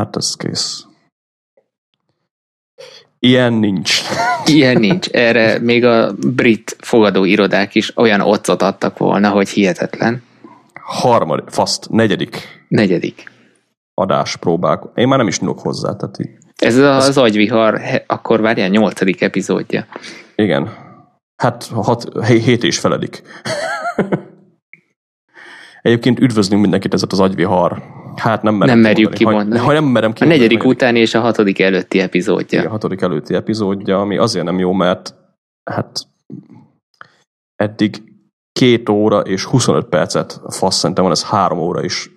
Hát ez kész. Ilyen nincs. Ilyen nincs. Erre még a brit fogadóirodák is olyan otcot adtak volna, hogy hihetetlen. Harmadik, faszt, negyedik Negyedik. adás próbák. Én már nem is nyúlok hozzá, tehát így. Ez az, az agyvihar, akkor várjál, nyolcadik epizódja. Igen. Hát hat, hé- hét és feledik. Egyébként üdvözlünk mindenkit ez az agyvihar. Hát nem merem Nem merjük kimondani. kimondani. Ha, ha nem merem A kimondani, negyedik hogy utáni és a hatodik előtti epizódja. a hatodik előtti epizódja, ami azért nem jó, mert hát eddig két óra és 25 percet, fasz szerintem van ez három óra is,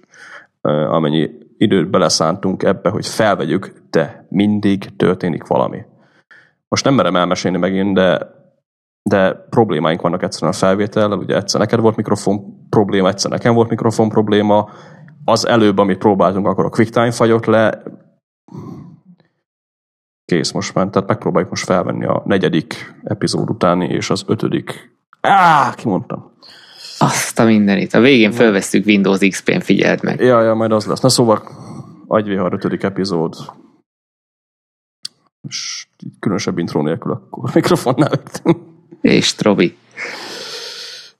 amennyi időt beleszántunk ebbe, hogy felvegyük, de mindig történik valami. Most nem merem elmesélni megint, de, de problémáink vannak egyszerűen a felvétellel, ugye egyszer neked volt mikrofon probléma, egyszer nekem volt mikrofon probléma, az előbb, amit próbáltunk, akkor a QuickTime fagyott le, kész most már, tehát megpróbáljuk most felvenni a negyedik epizód utáni és az ötödik. Á, kimondtam. Azt a mindenit. A végén felvesztük Windows XP-n, figyeld meg. Ja, ja, majd az lesz. Na szóval, agyvihar ötödik epizód. És különösebb intro nélkül akkor mikrofonnál. És Trobi.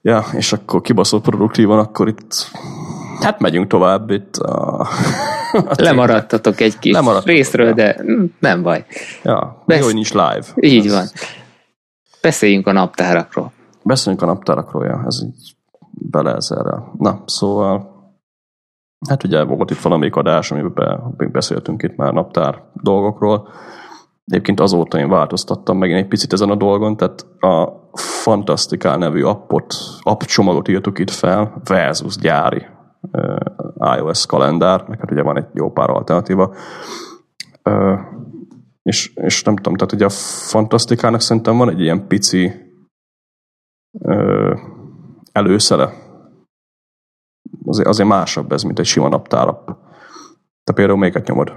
Ja, és akkor kibaszott produktívan, akkor itt hát megyünk tovább itt a... Lemaradtatok egy kis Lemaradtatok, részről, ja. de mm, nem baj. Ja, Besz- jó, hogy nincs live. Így Ez- van. Beszéljünk a naptárakról. Beszéljünk a naptárakról, ja, ez így bele ezerrel. Na, szóval hát ugye volt itt valamelyik adás, amiben beszéltünk itt már naptár dolgokról. Egyébként azóta én változtattam megint egy picit ezen a dolgon, tehát a Fantasticál nevű appot, app csomagot írtuk itt fel, versus gyári iOS kalendár, meg hát ugye van egy jó pár alternatíva. És, és nem tudom, tehát ugye a Fantasztikának szerintem van egy ilyen pici előszele. Azért, azért másabb ez, mint egy sima naptárapp. Te például melyiket nyomod?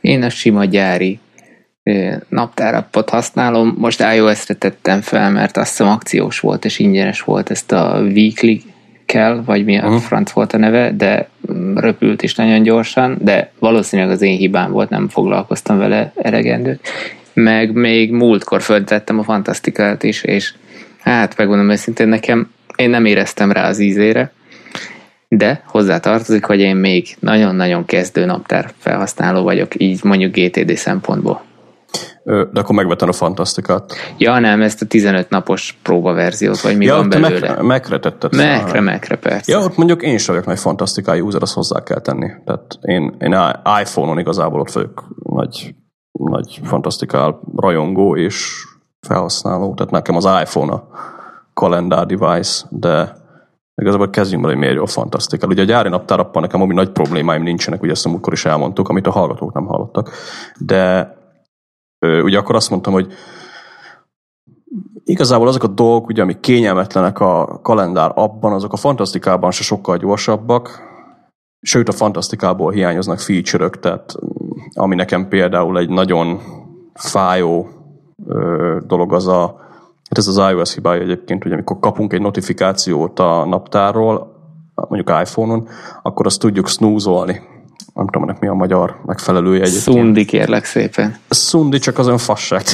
Én a sima gyári naptárappot használom. Most iOS-re tettem fel, mert azt hiszem akciós volt, és ingyenes volt ezt a Weekly kell, vagy mi a Mhm. franc volt a neve, de mm, röpült is nagyon gyorsan, de valószínűleg az én hibám volt, nem foglalkoztam vele elegendőt. Meg még múltkor föltettem a Fantasztikát is, és hát megmondom őszintén, nekem én nem éreztem rá az ízére, de hozzá tartozik, hogy én még nagyon-nagyon kezdő naptár felhasználó vagyok, így mondjuk GTD szempontból. De akkor megvettem a Fantasztikát. Ja, nem, ezt a 15 napos próbaverziót, vagy mi ja, van belőle. Mekre, mekre tetted. Mekre, mekre, persze. Ja, ott mondjuk én sem vagyok nagy Fantasztiká user, azt hozzá kell tenni. Tehát én, én iPhone-on igazából ott vagyok nagy, nagy Fantasztikál rajongó és felhasználó. Tehát nekem az iPhone a kalendár device, de igazából kezdjünk bele, hogy miért jó a Fantasztikál. Ugye a gyári naptárappal nekem ami nagy problémáim nincsenek, ugye ezt múltkor is elmondtuk, amit a hallgatók nem hallottak. De ugye akkor azt mondtam, hogy igazából azok a dolgok, ugye, amik kényelmetlenek a kalendár abban, azok a fantasztikában se sokkal gyorsabbak, sőt a fantasztikából hiányoznak feature-ök, tehát mm, ami nekem például egy nagyon fájó ö, dolog az a, hát ez az iOS hibája egyébként, hogy amikor kapunk egy notifikációt a naptárról, mondjuk iPhone-on, akkor azt tudjuk snoozolni. Nem tudom, ennek mi a magyar megfelelője egyébként. Szundi, kérlek szépen. Szundi csak az olyan fasság.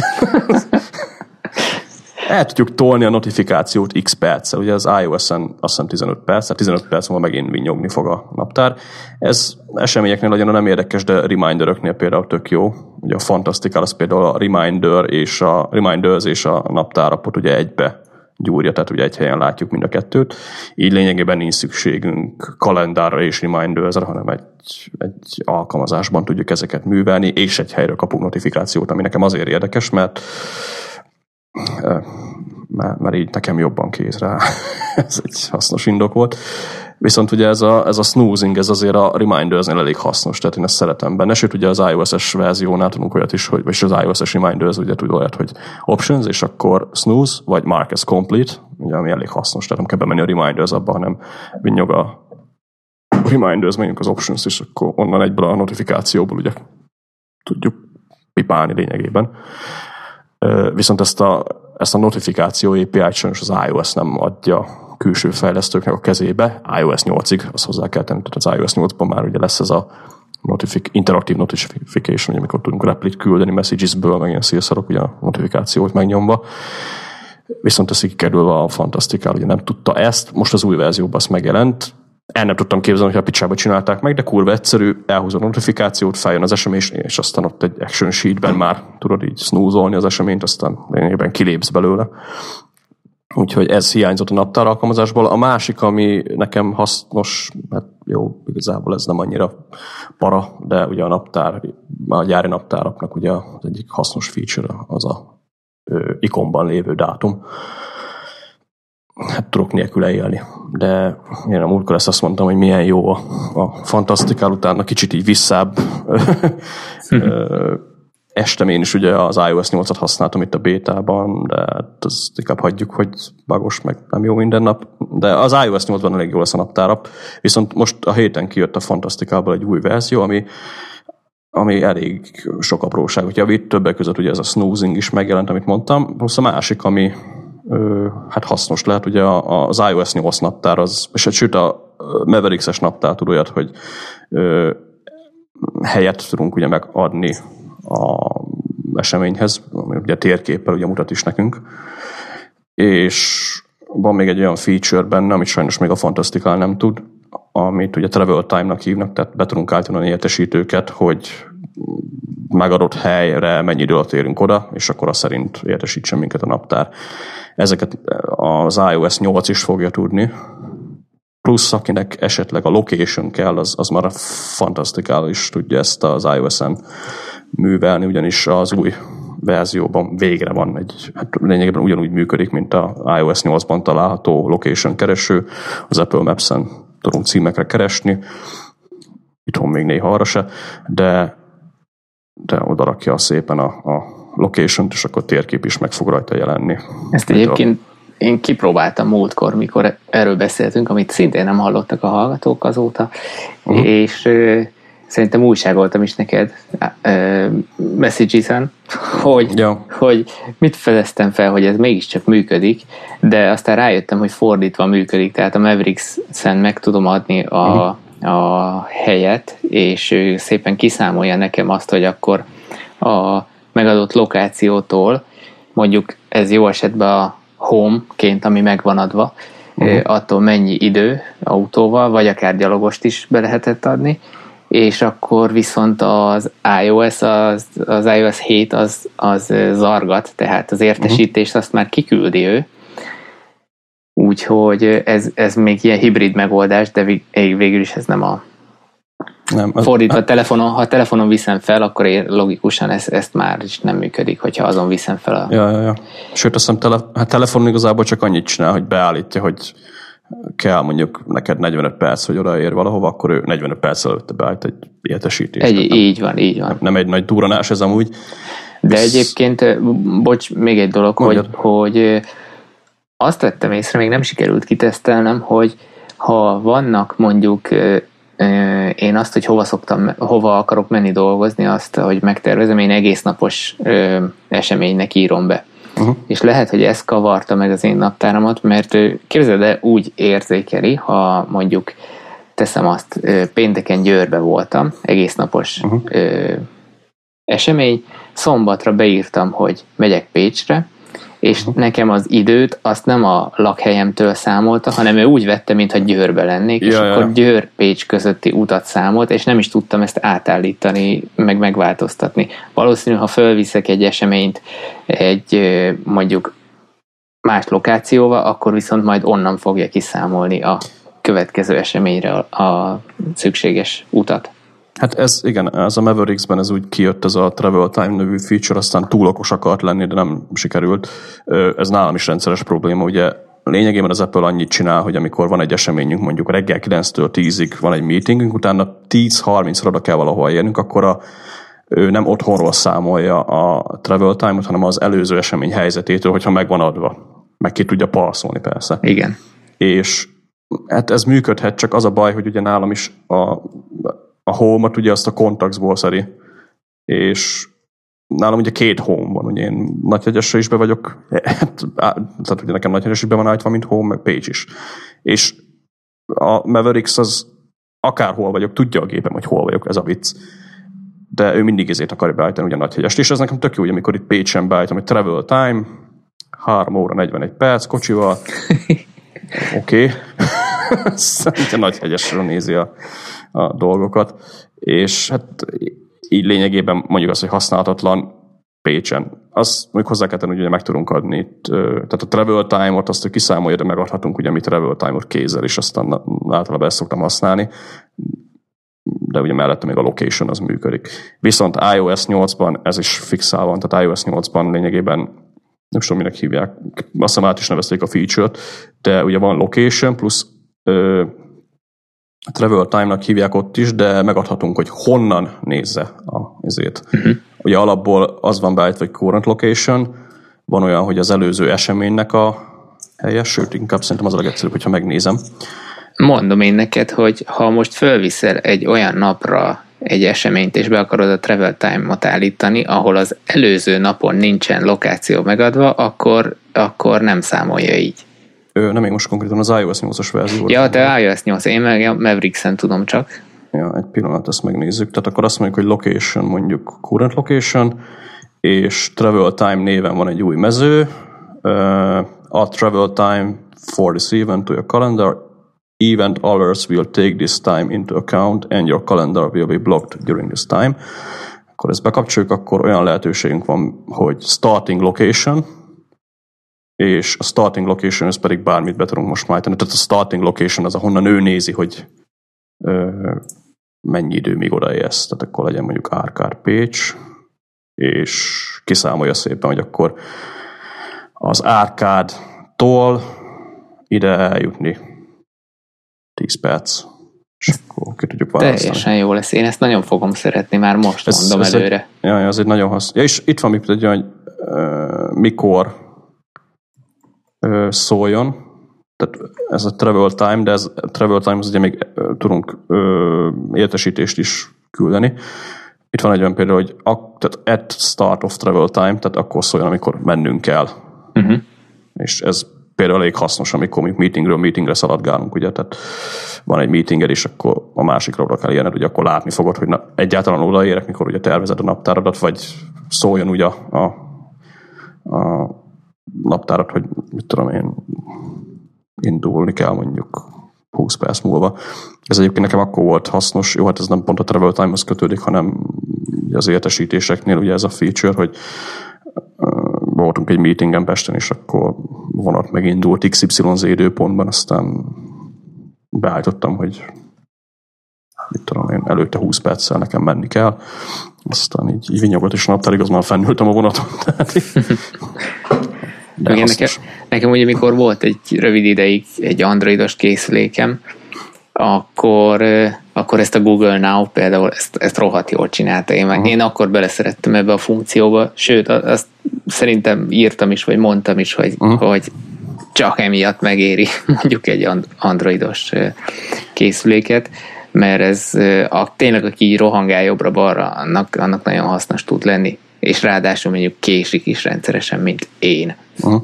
El tudjuk tolni a notifikációt x perccel. Ugye az iOS-en azt hiszem 15 perc, tehát 15 perc múlva megint vinyogni fog a naptár. Ez eseményeknél nagyon nem érdekes, de reminderöknél például tök jó. Ugye a Fantastical az például a reminder és a reminders és a naptárapot ugye egybe gyúrja, tehát ugye egy helyen látjuk mind a kettőt. Így lényegében nincs szükségünk kalendárra és remindersre, hanem egy, egy alkalmazásban tudjuk ezeket művelni, és egy helyről kapunk notifikációt, ami nekem azért érdekes, mert ö, mert, mert így nekem jobban kéz rá. ez egy hasznos indok volt. Viszont ugye ez a, ez a snoozing, ez azért a Reminders-nél elég hasznos, tehát én ezt szeretem benne. Sőt, ugye az iOS-es verziónál tudunk olyat is, hogy, vagy az iOS-es Reminders ugye tud olyat, hogy options, és akkor snooze, vagy mark as complete, ugye, ami elég hasznos, tehát nem kell bemenni a Reminders abba, hanem vinnyog a Reminders, menjünk az options, és akkor onnan egyből a notifikációból ugye tudjuk pipálni lényegében. Viszont ezt a, ezt a notifikáció API-t sajnos az iOS nem adja külső fejlesztőknek a kezébe, iOS 8-ig, azt hozzá kell tenni, tehát az iOS 8-ban már ugye lesz ez a notifik, interaktív notification, ugye, amikor tudunk replit küldeni messagesből, meg ilyen szélszarok, ugye a notifikációt megnyomva. Viszont ez kikerülve a Fantastikál, ugye nem tudta ezt, most az új verzióban azt megjelent, el nem tudtam képzelni, hogy a picsába csinálták meg, de kurva egyszerű, elhúzod a notifikációt, feljön az esemény, és aztán ott egy action sheetben már tudod így snoozolni az eseményt, aztán lényegében kilépsz belőle. Úgyhogy ez hiányzott a naptár alkalmazásból. A másik, ami nekem hasznos, hát jó, igazából ez nem annyira para, de ugye a naptár, a gyári naptáraknak ugye az egyik hasznos feature az a ö, ikonban lévő dátum. Hát tudok nélkül élni. De én a múltkor ezt azt mondtam, hogy milyen jó a, a fantasztikál, utána kicsit így visszább estem én is ugye az iOS 8-at használtam itt a bétában, de hát az inkább hagyjuk, hogy bagos, meg nem jó minden nap. De az iOS 8-ban elég jó lesz a naptárap. Viszont most a héten kijött a Fantasztikából egy új verzió, ami ami elég sok apróságot javít, többek között ugye ez a snoozing is megjelent, amit mondtam, plusz a másik, ami ö, hát hasznos lehet, ugye az iOS 8 naptár, az, és sőt a Mavericks-es naptár tud olyat, hogy ö, helyet tudunk ugye megadni a eseményhez, ami ugye térképpel ugye mutat is nekünk. És van még egy olyan feature benne, amit sajnos még a Fantastical nem tud, amit ugye travel time-nak hívnak, tehát be tudunk állítani értesítőket, hogy megadott helyre mennyi idő alatt érünk oda, és akkor azt szerint értesítsen minket a naptár. Ezeket az iOS 8 is fogja tudni, plusz akinek esetleg a location kell, az, az már a Fantastical is tudja ezt az iOS-en művelni, ugyanis az új verzióban végre van egy, hát lényegében ugyanúgy működik, mint a iOS 8-ban található location kereső, az Apple Maps-en tudunk címekre keresni, itthon még néha arra se, de, de oda rakja szépen a, a location-t, és akkor térkép is meg fog rajta jelenni. Ezt egyébként én kipróbáltam múltkor, mikor erről beszéltünk, amit szintén nem hallottak a hallgatók azóta, uh-huh. és szerintem újságoltam is neked uh, messages hogy, ja. hogy mit fedeztem fel, hogy ez mégiscsak működik, de aztán rájöttem, hogy fordítva működik, tehát a Mavericks-en meg tudom adni a, uh-huh. a helyet, és ő szépen kiszámolja nekem azt, hogy akkor a megadott lokációtól, mondjuk ez jó esetben a home-ként, ami megvan adva, uh-huh. attól mennyi idő autóval, vagy akár gyalogost is be lehetett adni, és akkor viszont az iOS, az, az iOS 7 az, az zargat, tehát az értesítést azt már kiküldi ő, úgyhogy ez, ez még ilyen hibrid megoldás, de végül is ez nem a nem, az, Fordítva, hát, telefonon, ha telefonon viszem fel, akkor én logikusan ezt, ezt már is nem működik, hogyha azon viszem fel a... Ja, ja, ja. Sőt, azt hiszem, tele, hát telefonon igazából csak annyit csinál, hogy beállítja, hogy kell mondjuk neked 45 perc, hogy odaér valahova, akkor ő 45 perc előtte beállt egy értesítést. Egy, így van, így van. Nem egy nagy duranás ez amúgy. De ez... egyébként, bocs, még egy dolog, hogy, hogy azt vettem észre, még nem sikerült kitesztelnem, hogy ha vannak mondjuk én azt, hogy hova szoktam, hova akarok menni dolgozni, azt, hogy megtervezem, én egész napos eseménynek írom be Uh-huh. És lehet, hogy ez kavarta meg az én naptáramat, mert ő képzeld el, úgy érzékeli, ha mondjuk teszem azt, pénteken Győrbe voltam, egész napos uh-huh. ö, esemény, szombatra beírtam, hogy megyek Pécsre, és uh-huh. nekem az időt azt nem a lakhelyemtől számolta, hanem ő úgy vette, mintha Győrbe lennék, ja, és ja. akkor Győr-Pécs közötti utat számolt, és nem is tudtam ezt átállítani, meg megváltoztatni. Valószínű, ha fölviszek egy eseményt egy mondjuk más lokációval, akkor viszont majd onnan fogja kiszámolni a következő eseményre a, a szükséges utat. Hát ez, igen, ez a Mavericks-ben ez úgy kijött, ez a Travel Time nevű feature, aztán túl okos akart lenni, de nem sikerült. Ez nálam is rendszeres probléma, ugye lényegében az Apple annyit csinál, hogy amikor van egy eseményünk, mondjuk reggel 9-től 10-ig van egy meetingünk, utána 10-30-ra oda kell valahol érnünk, akkor a, ő nem otthonról számolja a travel time-ot, hanem az előző esemény helyzetétől, hogyha meg van adva. Meg ki tudja parszolni persze. Igen. És hát ez működhet, csak az a baj, hogy ugye nálam is a a home-ot ugye azt a Contactsból szeri, és nálam ugye két home van, ugye én Nagyhegyesre is be vagyok, hát, tehát ugye nekem Nagyhegyes is be van állítva, mint home, meg page is. És a Mavericks az akárhol vagyok, tudja a gépem, hogy hol vagyok, ez a vicc. De ő mindig ezért akarja beállítani ugye Nagyhegyest. És ez nekem tök jó, hogy amikor itt Pécsen beállítom, hogy travel time, 3 óra 41 perc kocsival, oké. Okay. Szerintem Nagyhegyesről nézi a, a dolgokat. És hát így lényegében mondjuk azt, hogy használhatatlan Pécsen. Azt mondjuk hozzá kell tenni, hogy ugye meg tudunk adni itt, tehát a travel time-ot azt, hogy kiszámolja, de megadhatunk ugye mi travel time-ot kézzel, és aztán általában ezt szoktam használni de ugye mellette még a location az működik. Viszont iOS 8-ban ez is fixál van, tehát iOS 8-ban lényegében nem tudom, minek hívják, azt hiszem át is nevezték a feature-t, de ugye van location plusz travel time-nak hívják ott is, de megadhatunk, hogy honnan nézze a ezért. Uh-huh. Ugye alapból az van beállítva, hogy current location, van olyan, hogy az előző eseménynek a helye, sőt, inkább szerintem az a legegyszerűbb, hogyha megnézem. Mondom én neked, hogy ha most fölviszel egy olyan napra egy eseményt, és be akarod a travel time-ot állítani, ahol az előző napon nincsen lokáció megadva, akkor, akkor nem számolja így. Nem még most konkrétan az iOS 8-as verzió. Ja, de iOS 8, én meg a Mavericks-en tudom csak. Ja, egy pillanat, ezt megnézzük. Tehát akkor azt mondjuk, hogy location, mondjuk current location, és travel time néven van egy új mező, a travel time for this event to your calendar, event hours will take this time into account, and your calendar will be blocked during this time. Akkor ezt bekapcsoljuk, akkor olyan lehetőségünk van, hogy starting location, és a starting location, ez pedig bármit be tudunk most már tenni. Tehát a starting location az, ahonnan ő nézi, hogy ö, mennyi idő még odaérsz. Tehát akkor legyen mondjuk Árkár Pécs, és kiszámolja szépen, hogy akkor az Árkádtól ide eljutni 10 perc, és akkor ki tudjuk választani. Teljesen jó lesz. Én ezt nagyon fogom szeretni, már most ez, mondom ez előre. Egy, ja, ez egy nagyon hasznos. Ja, és itt van még hogy uh, mikor szóljon, tehát ez a travel time, de ez a travel time az ugye még tudunk uh, értesítést is küldeni. Itt van egy olyan például, hogy ak, tehát at start of travel time, tehát akkor szóljon, amikor mennünk kell. Uh-huh. És ez például elég hasznos, amikor mi meetingről meetingre szaladgálunk, ugye, tehát van egy meetinged, és akkor a másikra oda kell ilyened, hogy akkor látni fogod, hogy na, egyáltalán odaérek, mikor ugye tervezed a naptáradat, vagy szóljon ugye a, a, a naptárat, hogy mit tudom én, indulni kell mondjuk 20 perc múlva. Ez egyébként nekem akkor volt hasznos, jó, hát ez nem pont a travel time-hoz kötődik, hanem az értesítéseknél ugye ez a feature, hogy voltunk egy meetingen Pesten, és akkor vonat megindult XYZ időpontban, aztán beállítottam, hogy mit tudom én, előtte 20 perccel nekem menni kell, aztán így, így vinyogott, és a naptárig az már fennültem a vonaton. de Igen, nekem, nekem ugye mikor volt egy rövid ideig egy androidos készülékem, akkor, akkor ezt a Google Now például ezt, ezt rohadt jól csinálta. Én, uh-huh. én akkor beleszerettem ebbe a funkcióba, sőt, azt szerintem írtam is, vagy mondtam is, hogy, uh-huh. hogy csak emiatt megéri mondjuk egy androidos készüléket, mert ez a, tényleg, aki így rohangál jobbra-balra, annak, annak nagyon hasznos tud lenni. És ráadásul mondjuk késik is rendszeresen, mint én. Uh-huh.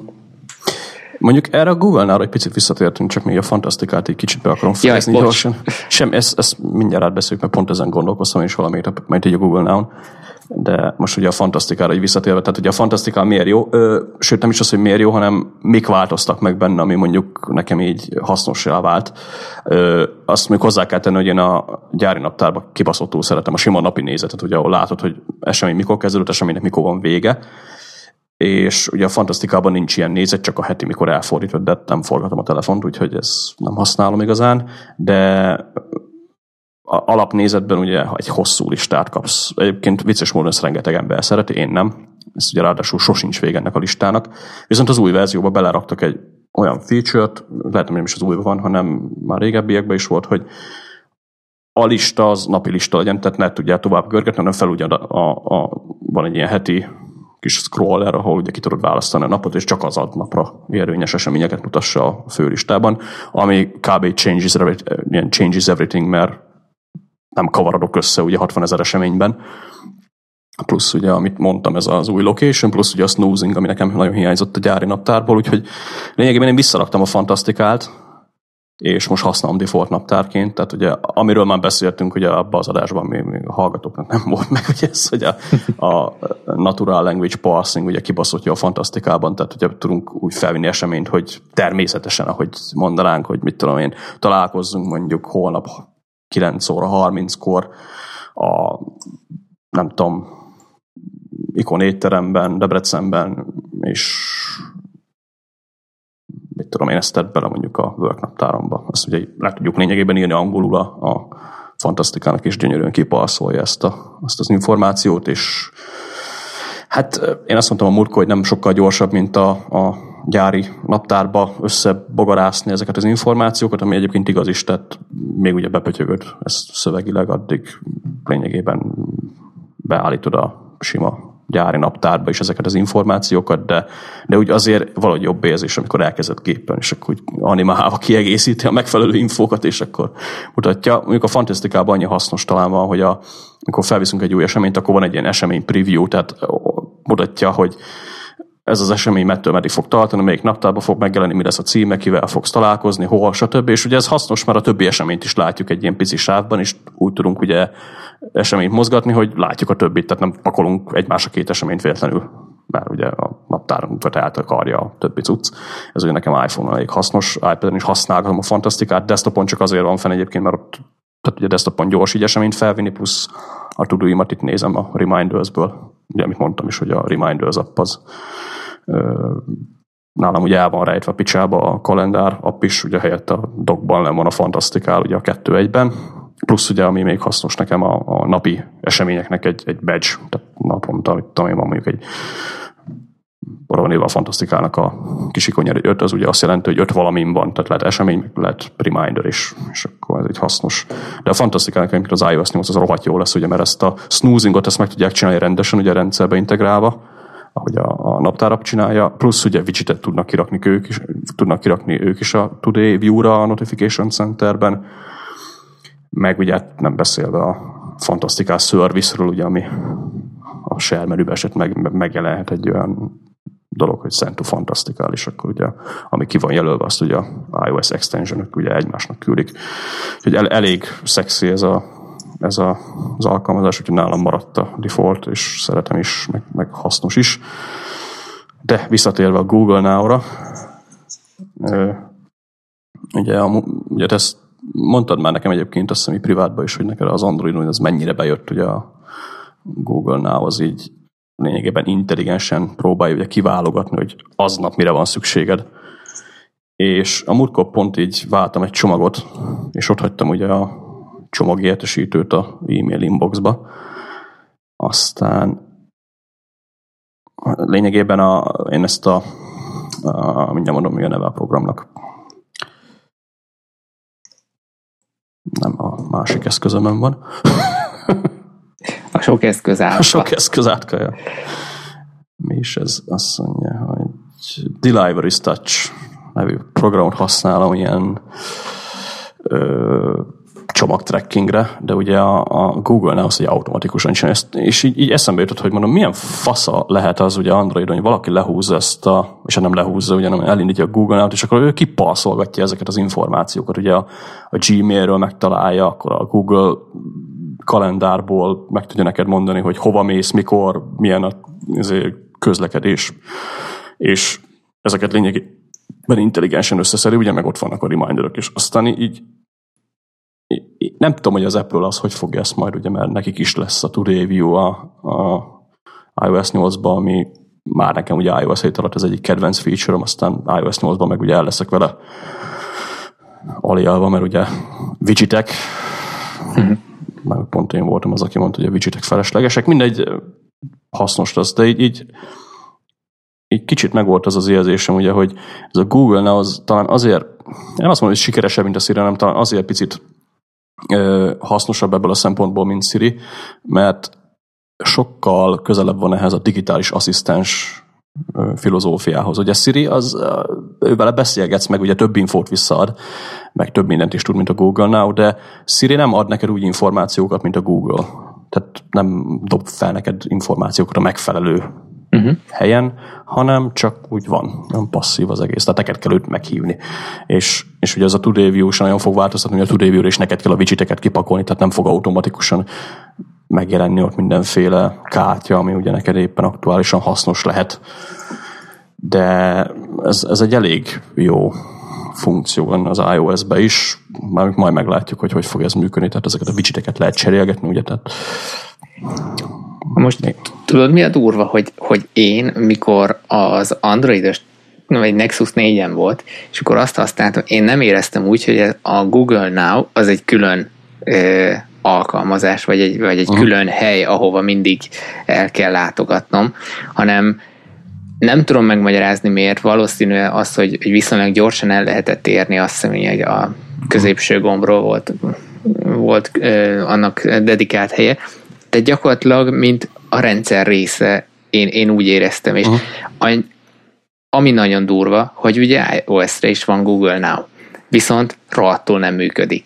Mondjuk erre a Google-nál egy picit visszatértünk, csak még a fantasztikát egy kicsit be akarom fejezni gyorsan. Sem, ezt, ezt mindjárt átbeszéljük, mert pont ezen gondolkoztam és valamit, majd egy a Google-nál de most ugye a fantasztikára egy visszatérve, tehát ugye a fantasztikán miért jó, ö, sőt nem is az, hogy miért jó, hanem mik változtak meg benne, ami mondjuk nekem így hasznosá vált. Ö, azt még hozzá kell tenni, hogy én a gyári naptárban kibaszottul szeretem a sima napi nézetet, ugye ahol látod, hogy esemény mikor kezdődött, eseménynek mikor van vége, és ugye a fantasztikában nincs ilyen nézet, csak a heti, mikor elfordítod, de nem forgatom a telefont, úgyhogy ez nem használom igazán, de alapnézetben ugye egy hosszú listát kapsz. Egyébként vicces módon ezt rengeteg ember szereti, én nem. Ez ugye ráadásul sosincs vége ennek a listának. Viszont az új verzióba beleraktak egy olyan feature-t, lehet, hogy nem is az újban van, hanem már régebbiekben is volt, hogy a lista az napi lista legyen, tehát ne tudjál tovább görgetni, hanem fel ugye a, a, a, van egy ilyen heti kis scroller, ahol ugye ki tudod választani a napot, és csak az ad napra érvényes eseményeket mutassa a főlistában, ami kb. changes, changes everything, mert nem kavarodok össze ugye 60 ezer eseményben. Plusz ugye, amit mondtam, ez az új location, plusz ugye a snoozing, ami nekem nagyon hiányzott a gyári naptárból, úgyhogy lényegében én visszaraktam a fantasztikát, és most használom default naptárként, tehát ugye amiről már beszéltünk ugye abban az adásban, még, még a hallgatóknak nem volt meg, hogy ez, hogy a, a natural language parsing ugye kibaszottja a fantasztikában, tehát ugye tudunk úgy felvinni eseményt, hogy természetesen, ahogy mondanánk, hogy mit tudom én, találkozzunk mondjuk holnap 9 óra 30-kor a nem tudom, ikon étteremben, Debrecenben, és mit tudom én, ezt tett bele mondjuk a work naptáromba. Azt ugye le tudjuk lényegében írni angolul a, a fantasztikának, és gyönyörűen kipalszolja ezt, a, azt az információt, és hát én azt mondtam a múltkor, hogy nem sokkal gyorsabb, mint a, a gyári naptárba összebogarászni ezeket az információkat, ami egyébként igaz is, tehát még ugye bepötyögött ezt szövegileg, addig lényegében beállítod a sima gyári naptárba is ezeket az információkat, de, de úgy azért valahogy jobb érzés, amikor elkezdett gépen, és akkor úgy animálva kiegészíti a megfelelő infókat, és akkor mutatja. Mondjuk a fantasztikában annyi hasznos talán van, hogy a, amikor felviszünk egy új eseményt, akkor van egy ilyen esemény preview, tehát mutatja, hogy ez az esemény mettől meddig fog tartani, melyik naptárba fog megjelenni, mi lesz a címe, kivel fogsz találkozni, hol, stb. És ugye ez hasznos, mert a többi eseményt is látjuk egy ilyen pici sávban, és úgy tudunk ugye eseményt mozgatni, hogy látjuk a többit, tehát nem pakolunk egymásra két eseményt véletlenül, mert ugye a naptárunkat eltakarja a többi cucc. Ez ugye nekem iPhone-on elég hasznos, iPad-en is használgatom a fantasztikát, desktopon csak azért van fenn egyébként, mert ott tehát ugye desktopon gyors így eseményt felvinni, plusz a tuduimat itt nézem a Reminders-ből. Ugye, amit mondtam is, hogy a Reminders app az nálam ugye el van rejtve a picsába a kalendár app is, ugye helyett a dokban le van a fantasztikál, ugye a kettő egyben, plusz ugye, ami még hasznos nekem a, a napi eseményeknek egy, egy badge, tehát naponta, hogy tudom én, van mondjuk egy a fantasztikának a kisikonyár egy öt, az ugye azt jelenti, hogy öt valamin van, tehát lehet esemény, lehet reminder is, és akkor ez egy hasznos. De a fantasztikának, amikor az iOS 8 az rohadt jó lesz, ugye, mert ezt a snoozingot ezt meg tudják csinálni rendesen, ugye a rendszerbe integrálva, ahogy a, a naptárap csinálja, plusz ugye widgetet tudnak kirakni ők is, tudnak kirakni ők is a Today View-ra a Notification Centerben, meg ugye hát nem beszélve a fantasztikás service-ről, ugye, ami a share menübe eset meg, megjelenhet egy olyan dolog, hogy send to fantastikál, és akkor ugye, ami ki van jelölve, azt ugye iOS extension ugye egymásnak küldik. Úgyhogy el, elég szexi ez, a, ez a, az alkalmazás, úgyhogy nálam maradt a default, és szeretem is, meg, meg hasznos is. De visszatérve a Google Now-ra, ugye, a, ugye ezt mondtad már nekem egyébként azt hiszem, privátban is, hogy neked az Androidon az mennyire bejött, ugye a Google Now az így lényegében intelligensen próbálja ugye kiválogatni, hogy aznap mire van szükséged. És a múltkor pont így váltam egy csomagot, és ott hagytam ugye a csomagértesítőt a e-mail inboxba. Aztán lényegében a, én ezt a, a mindjárt mondom, mi a neve a programnak. Nem, a másik eszközömön van. A sok eszköz átka. A sok eszköz átka, Mi is ez? Azt mondja, hogy Delivery Touch nevű programot használom ilyen ö, csomagtrackingre, de ugye a, a Google ne az, hogy automatikusan csinálja ezt, és így, így eszembe jutott, hogy mondom, milyen fasza lehet az ugye Androidon, hogy valaki lehúzza ezt a, és nem lehúzza, ugye nem elindítja a google t és akkor ő kipalszolgatja ezeket az információkat, ugye a, a Gmailről megtalálja, akkor a Google kalendárból meg tudja neked mondani, hogy hova mész, mikor, milyen a közlekedés, és ezeket lényegében intelligensen összeszedi, ugye meg ott vannak a reminderök, és aztán így nem tudom, hogy az Apple az hogy fogja ezt majd, ugye, mert nekik is lesz a Today View a, a iOS 8-ban, ami már nekem ugye iOS 7 alatt ez egyik kedvenc feature aztán iOS 8-ban meg ugye el leszek vele alialva, mert ugye widgetek, uh-huh. meg pont én voltam az, aki mondta, hogy a widgetek feleslegesek, mindegy hasznos lesz, de így, így így kicsit megvolt az az érzésem, ugye, hogy ez a Google-nál az talán azért, nem azt mondom, hogy sikeresebb, mint a Siri, hanem talán azért picit hasznosabb ebből a szempontból, mint Siri, mert sokkal közelebb van ehhez a digitális asszisztens filozófiához. Ugye Siri, az, ő vele beszélgetsz, meg ugye több infót visszaad, meg több mindent is tud, mint a Google Now, de Siri nem ad neked úgy információkat, mint a Google. Tehát nem dob fel neked a megfelelő uh-huh. helyen, hanem csak úgy van, nem passzív az egész. Tehát neked kell őt meghívni. És, és ugye ez a Today View is nagyon fog változtatni, hogy a Today View-ra is neked kell a widgeteket kipakolni, tehát nem fog automatikusan megjelenni ott mindenféle kártya, ami ugye neked éppen aktuálisan hasznos lehet. De ez, ez egy elég jó funkció van az iOS-be is, már majd meglátjuk, hogy hogy fog ez működni, tehát ezeket a widgeteket lehet cserélgetni, ugye, tehát most tudod mi a durva, hogy, hogy én, mikor az Androidos vagy Nexus 4-en volt, és akkor azt használtam, én nem éreztem úgy, hogy a Google Now az egy külön ö, alkalmazás, vagy egy, vagy egy külön hely, ahova mindig el kell látogatnom, hanem nem tudom megmagyarázni miért, valószínű az, hogy, hogy viszonylag gyorsan el lehetett érni, azt hiszem, hogy a középső gombról volt, volt ö, annak dedikált helye, de gyakorlatilag, mint a rendszer része, én, én úgy éreztem, és uh-huh. ami nagyon durva, hogy ugye iOS-re is van Google Now, viszont rohadtul nem működik.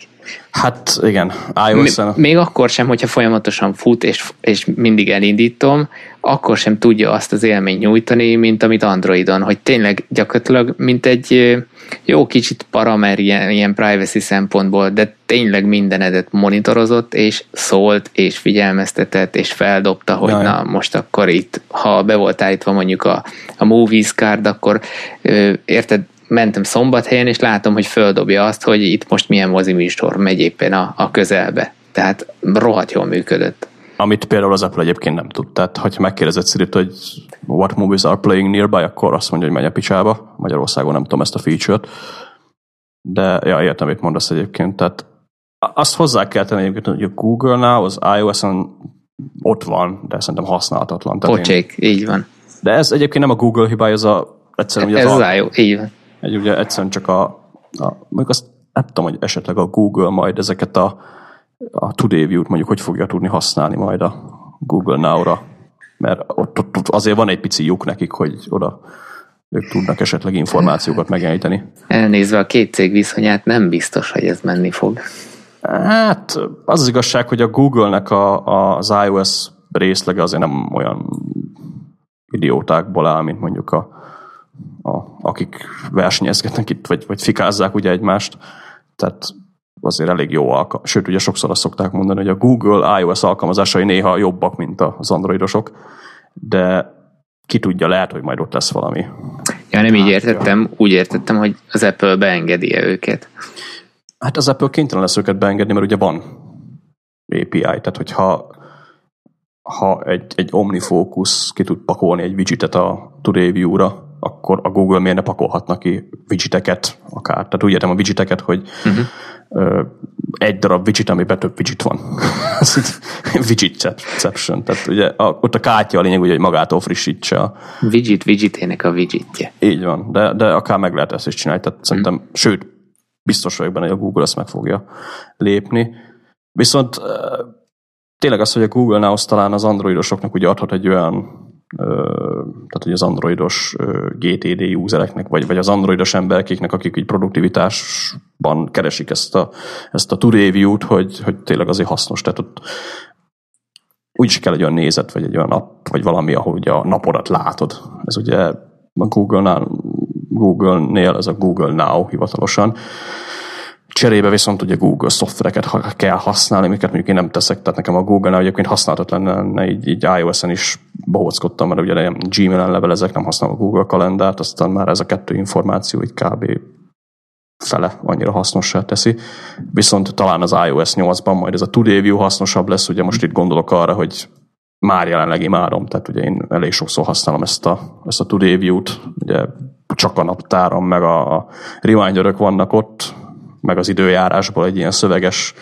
Hát igen, ios Még akkor sem, hogyha folyamatosan fut, és, és mindig elindítom, akkor sem tudja azt az élményt nyújtani, mint amit Androidon, hogy tényleg gyakorlatilag, mint egy jó kicsit paramer ilyen, ilyen privacy szempontból, de tényleg mindenedet monitorozott, és szólt, és figyelmeztetett, és feldobta, hogy Jaj. na, most akkor itt, ha be volt állítva mondjuk a, a Movies card, akkor ö, érted, mentem szombathelyen, és látom, hogy földobja azt, hogy itt most milyen moziműsor megy éppen a, a közelbe. Tehát rohadt jól működött. Amit például az Apple egyébként nem tud. Tehát, hogyha megkérdezed Siri, hogy what movies are playing nearby, akkor azt mondja, hogy megy a picsába. Magyarországon nem tudom ezt a feature-t. De ja, értem, mit mondasz egyébként. Tehát azt hozzá kell tenni egyébként, hogy a Google Now az iOS-on ott van, de szerintem használhatatlan. Pocsék, én... így van. De ez egyébként nem a Google hibája, ez a egyszerűen ez az, az iOS, így van. Egy ugye egyszerűen csak a, a mondjuk azt nem tudom, hogy esetleg a Google majd ezeket a, a Today View-t mondjuk hogy fogja tudni használni majd a Google Now-ra, mert ott, ott, ott azért van egy pici lyuk nekik, hogy oda ők tudnak esetleg információkat megjeleníteni. Elnézve a két cég viszonyát nem biztos, hogy ez menni fog. Hát az az igazság, hogy a Google-nek a, a, az iOS részlege azért nem olyan idiótákból áll, mint mondjuk a, a, akik versenyezgetnek itt, vagy, vagy fikázzák ugye egymást. Tehát azért elég jó alka. Sőt, ugye sokszor azt szokták mondani, hogy a Google iOS alkalmazásai néha jobbak, mint az androidosok, de ki tudja, lehet, hogy majd ott lesz valami. Ja, nem így értettem, úgy értettem, hogy az Apple beengedi-e őket. Hát az Apple kénytelen lesz őket beengedni, mert ugye van API, tehát hogyha ha egy, egy OmniFocus ki tud pakolni egy widgetet a Today View-ra, akkor a Google miért ne pakolhatna ki widgeteket akár. Tehát úgy értem a widgeteket, hogy uh-huh. egy darab widget, amiben több widget van. widgetception. Tehát ugye a, ott a kártya a lényeg, ugye, hogy magától frissítse a... Widget widgetének a widgetje. Így van, de, de akár meg lehet ezt is csinálni. Tehát uh-huh. szerintem, sőt, biztos vagyok benne, hogy a Google ezt meg fogja lépni. Viszont tényleg az, hogy a Google-nál talán az androidosoknak ugye adhat egy olyan tehát hogy az androidos GTD usereknek, vagy, vagy az androidos emberkéknek, akik így produktivitásban keresik ezt a, ezt a to hogy, hogy tényleg azért hasznos. Tehát ott úgy is kell egy olyan nézet, vagy egy olyan nap, vagy valami, ahol ugye a napodat látod. Ez ugye a Google-nál, Google-nél, ez a Google Now hivatalosan, Cserébe viszont ugye Google szoftvereket kell használni, amiket mondjuk én nem teszek, tehát nekem a Google-nál egyébként használhatatlan lenne, így, így iOS-en is bohóckodtam, mert ugye Gmail-en levelezek, nem használom a Google kalendárt, aztán már ez a kettő információ így kb fele annyira hasznossá teszi. Viszont talán az iOS 8-ban majd ez a Today hasznosabb lesz, ugye most itt gondolok arra, hogy már jelenleg imádom, tehát ugye én elég sokszor használom ezt a, ezt a Today ugye csak a naptáram, meg a, a reminderök vannak ott, meg az időjárásból egy ilyen szöveges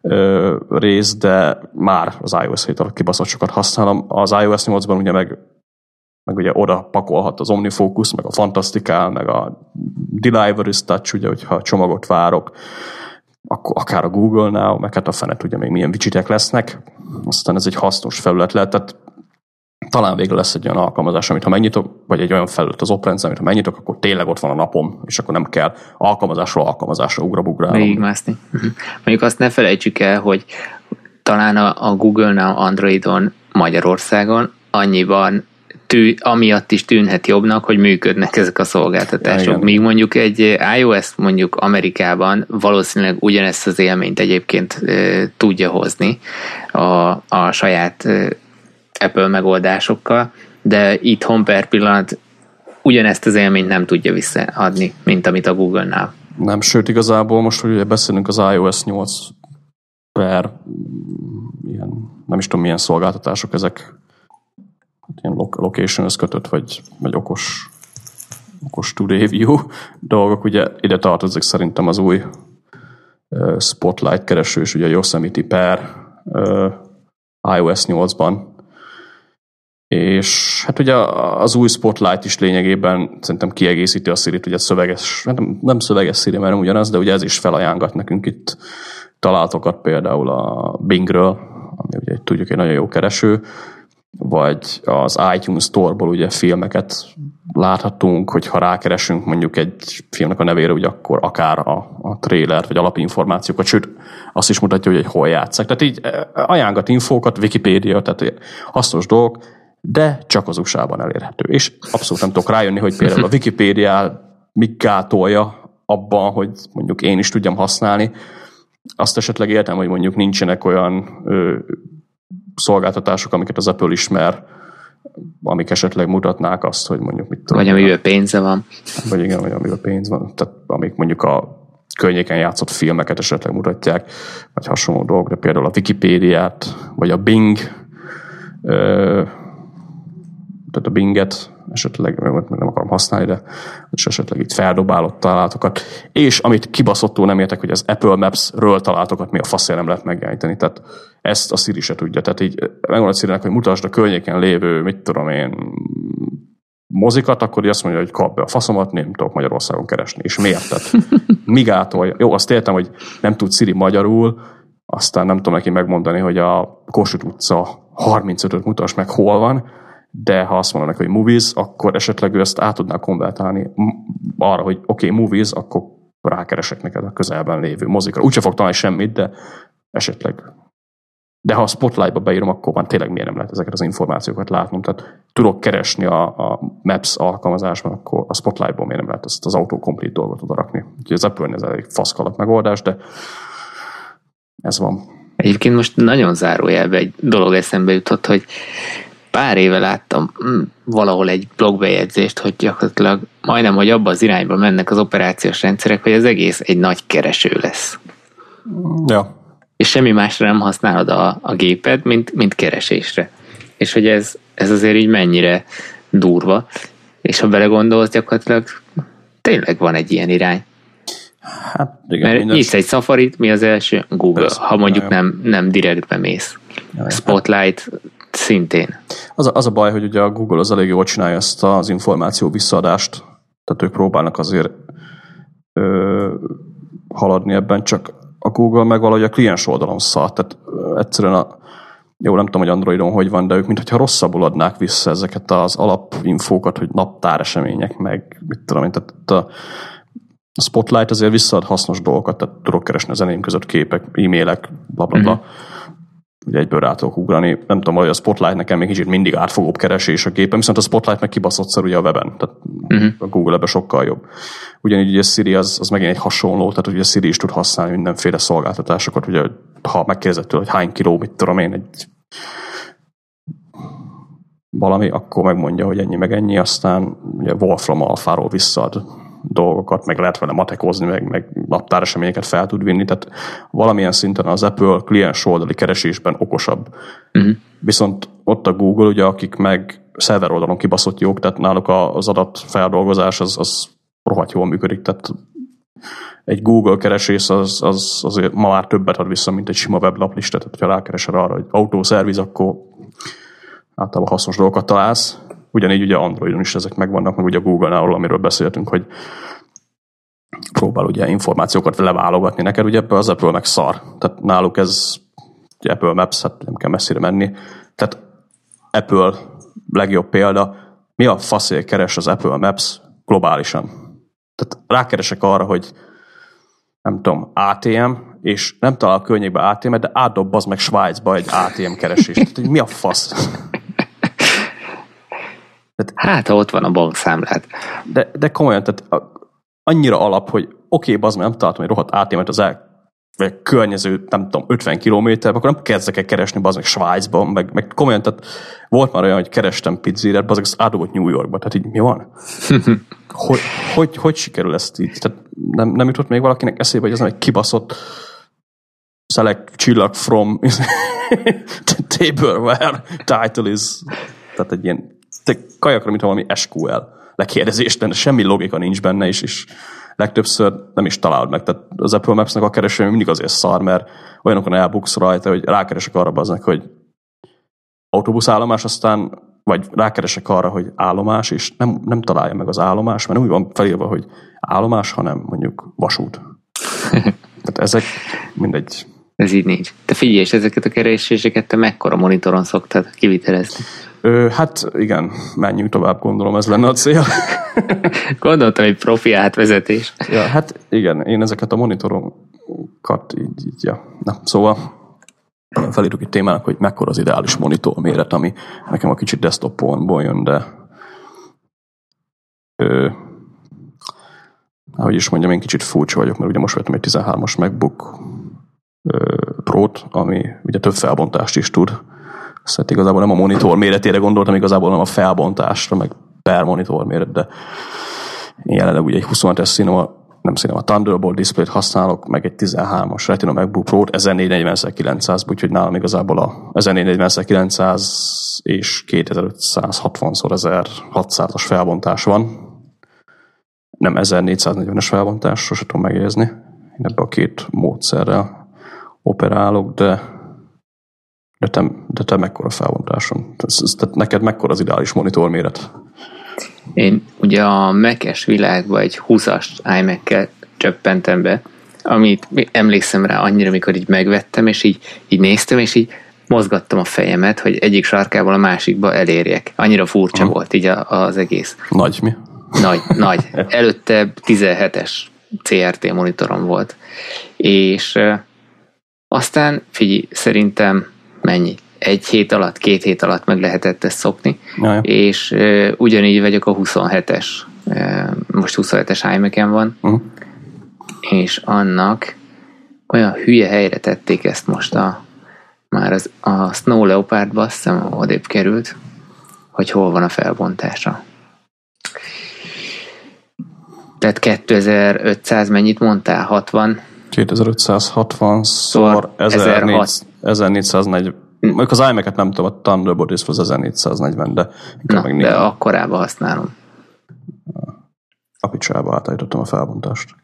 ö, rész, de már az iOS 7 a kibaszott sokat használom. Az iOS 8-ban ugye meg, meg ugye oda pakolhat az OmniFocus, meg a Fantastical, meg a Delivery Touch, ugye, hogyha csomagot várok, akkor akár a Google Now, meg hát a fenet ugye még milyen widgetek lesznek. Aztán ez egy hasznos felület lehet, tehát talán végre lesz egy olyan alkalmazás, amit ha megnyitok, vagy egy olyan felület az oprendszer, amit ha megnyitok, akkor tényleg ott van a napom, és akkor nem kell alkalmazásról alkalmazásra ugrabugrálnom. Végigmászni. Uh-huh. Mondjuk azt ne felejtsük el, hogy talán a, a Google-nál Androidon Magyarországon annyiban tű, amiatt is tűnhet jobbnak, hogy működnek ezek a szolgáltatások. Igen. Míg mondjuk egy iOS mondjuk Amerikában valószínűleg ugyanezt az élményt egyébként e, tudja hozni a, a saját e, Apple megoldásokkal, de itthon per pillanat ugyanezt az élményt nem tudja visszaadni, mint amit a Google-nál. Nem, sőt igazából most, hogy beszélünk az iOS 8 per ilyen, nem is tudom milyen szolgáltatások ezek, hát ilyen location kötött, vagy, vagy okos, okos to review dolgok, ugye ide tartozik szerintem az új Spotlight kereső, és ugye a Yosemite per iOS 8-ban, és hát ugye az új Spotlight is lényegében szerintem kiegészíti a Siri-t, ugye szöveges, hát nem, nem szöveges Siri, mert nem ugyanaz, de ugye ez is felajánlgat nekünk itt találatokat például a Bingről, ami ugye tudjuk egy nagyon jó kereső, vagy az iTunes Store-ból ugye filmeket láthatunk, hogyha rákeresünk mondjuk egy filmnek a nevére, ugye akkor akár a, a trailer, vagy alapinformációkat, sőt, azt is mutatja, hogy egy hol játszák. Tehát így ajánlgat infókat, Wikipédia, tehát hasznos dolgok, de csak az USA-ban elérhető. És abszolút nem tudok rájönni, hogy például a Wikipédia mit gátolja abban, hogy mondjuk én is tudjam használni. Azt esetleg értem, hogy mondjuk nincsenek olyan ö, szolgáltatások, amiket az Apple ismer, amik esetleg mutatnák azt, hogy mondjuk mit tudom. Vagy amiből pénze van. Vagy igen, vagy amiből pénz van. Tehát amik mondjuk a környéken játszott filmeket esetleg mutatják, vagy hasonló dolgok, de például a Wikipédiát, vagy a Bing ö, tehát a Binget esetleg nem akarom használni, de és esetleg itt feldobálott találatokat. És amit kibaszottul nem értek, hogy az Apple Maps-ről találatokat mi a faszért nem lehet megjeleníteni. Tehát ezt a Siri se tudja. Tehát így megmondod a siri hogy mutasd a környéken lévő, mit tudom én, mozikat, akkor azt mondja, hogy kap be a faszomat, nem tudok Magyarországon keresni. És miért? Tehát migától. Jó, azt értem, hogy nem tud Siri magyarul, aztán nem tudom neki megmondani, hogy a Kossuth utca 35-öt mutass meg, hol van, de ha azt mondanak, hogy movies, akkor esetleg ő ezt át tudná konvertálni arra, hogy oké, okay, movies, akkor rákeresek neked a közelben lévő mozikra. Úgyse fog találni semmit, de esetleg. De ha a Spotlightba beírom, akkor van tényleg miért nem lehet ezeket az információkat látnom. Tehát tudok keresni a, a Maps alkalmazásban, akkor a Spotlightból miért nem lehet ezt az autocomplete dolgot oda rakni. Úgyhogy az Apple ez egy faszkalat megoldás, de ez van. Egyébként most nagyon zárójelbe egy dolog eszembe jutott, hogy pár éve láttam hm, valahol egy blogbejegyzést, hogy gyakorlatilag majdnem, hogy abba az irányba mennek az operációs rendszerek, hogy az egész egy nagy kereső lesz. Ja. És semmi másra nem használod a, a géped, mint, mint keresésre. És hogy ez, ez azért így mennyire durva. És ha belegondolsz, gyakorlatilag tényleg van egy ilyen irány. Hát igen. Mert nyitsz egy Safari, mi az első? Google, Persze, ha mondjuk nem, nem direktbe mész. Spotlight, Szintén. Az a, az a baj, hogy ugye a Google az elég jól csinálja ezt az információ visszaadást, tehát ők próbálnak azért ö, haladni ebben, csak a Google meg valahogy a kliens oldalon szart, tehát egyszerűen a, jó, nem tudom, hogy Androidon hogy van, de ők mintha rosszabbul adnák vissza ezeket az alapinfókat, hogy naptár események, meg mit tudom én, tehát a, a Spotlight azért visszaad hasznos dolgokat, tehát tudok keresni a zeném között képek, e-mailek, bla bla bla. Mm-hmm ugye egyből rá tudok ugrani. Nem tudom, hogy a Spotlight nekem még kicsit mindig átfogóbb keresés a gépem, viszont a Spotlight meg kibaszott szar ugye a weben, tehát uh-huh. a Google ebben sokkal jobb. Ugyanígy ugye Siri az, az megint egy hasonló, tehát ugye Siri is tud használni mindenféle szolgáltatásokat, ugye ha megkérdezett tőle, hogy hány kiló, mit tudom én, egy valami, akkor megmondja, hogy ennyi meg ennyi, aztán ugye Wolfram alfáról visszaad dolgokat, meg lehet vele matekozni, meg, meg naptár eseményeket fel tud vinni, tehát valamilyen szinten az Apple kliens oldali keresésben okosabb. Uh-huh. Viszont ott a Google, ugye, akik meg szerver oldalon kibaszott jók, tehát náluk az adatfeldolgozás az, az rohadt jól működik, tehát egy Google keresés az, az azért ma már többet ad vissza, mint egy sima weblaplista, tehát ha rákeresel arra, hogy autószerviz, akkor általában hasznos dolgokat találsz. Ugyanígy ugye Androidon is ezek megvannak, meg ugye Google-nál, amiről beszéltünk, hogy próbál ugye információkat leválogatni neked, ugye az Apple meg szar. Tehát náluk ez ugye Apple Maps, hát nem kell messzire menni. Tehát Apple legjobb példa, mi a faszél keres az Apple Maps globálisan? Tehát rákeresek arra, hogy nem tudom, ATM, és nem talál a környékbe ATM-et, de átdob az meg Svájcba egy ATM keresést. Tehát, mi a fasz? Tehát, hát, ha ott van a bankszámlát. De, de komolyan, tehát annyira alap, hogy oké, okay, bazd, nem találtam egy rohadt átmémet az el, vagy környező, nem tudom, 50 kilométer, akkor nem kezdek el keresni, bazd meg Svájcban, meg, meg komolyan, tehát volt már olyan, hogy kerestem pizzérát, bazd azt átdobott New Yorkba, tehát így mi van? hogy, hogy, hogy sikerül ezt így? Tehát nem, nem jutott még valakinek eszébe, hogy ez nem egy kibaszott select csillag from tableware title is tehát egy ilyen te kajakra, mint valami SQL lekérdezés de semmi logika nincs benne, és, és legtöbbször nem is találod meg. Tehát az Apple Maps-nek a kereső mindig azért szar, mert olyanokon elbuksz rajta, hogy rákeresek arra aznak, hogy autóbuszállomás, aztán vagy rákeresek arra, hogy állomás, és nem, nem találja meg az állomás, mert úgy van felírva, hogy állomás, hanem mondjuk vasút. Tehát ezek mindegy. Ez így nincs. Te figyelj, és ezeket a kereséseket te mekkora monitoron szoktad kivitelezni? Ö, hát igen, menjünk tovább, gondolom ez lenne a cél. Gondoltam, hogy profi átvezetés. Ja, hát igen, én ezeket a monitorokat így, így ja. Na, szóval felírjuk egy témának, hogy mekkora az ideális monitor méret, ami nekem a kicsit desktopomból jön, de ö, ahogy is mondjam, én kicsit furcsa vagyok, mert ugye most vettem egy 13-as MacBook Pro-t, ami ugye több felbontást is tud, Szóval igazából nem a monitor méretére gondoltam, igazából nem a felbontásra, meg per monitor méret, de én jelenleg ugye egy 26-es Cinema, nem a Thunderbolt displayt használok, meg egy 13-as Retina MacBook Pro-t 1440x900, úgyhogy nálam igazából a 1440x900 és 2560x1600-as felbontás van. Nem 1440-es felbontás, sosem tudom megjegyezni. Én ebbe a két módszerrel operálok, de de te, de te mekkora felbontáson? Tehát neked mekkora az ideális monitor méret? Én ugye a Mac-es világba egy 20-as iMac-kel csöppentem be, amit emlékszem rá annyira, amikor így megvettem, és így, így néztem, és így mozgattam a fejemet, hogy egyik sarkából a másikba elérjek. Annyira furcsa Aha. volt így a, az egész. Nagy mi? Nagy, nagy. Előtte 17-es CRT monitorom volt. És aztán, figyelj, szerintem mennyi? Egy hét alatt, két hét alatt meg lehetett ezt szokni, Jaj. és uh, ugyanígy vagyok a 27-es, uh, most 27-es imac van, uh-huh. és annak olyan hülye helyre tették ezt most a már az, a Snow Leopard-ba, azt hiszem odébb került, hogy hol van a felbontása. Tehát 2500 mennyit mondtál? 60? 2560 szor 1440. Mondjuk az iMac-et nem tudom, a Thunderbolt az 1440, de Na, meg de akkorában használom. A picsába átállítottam a felbontást.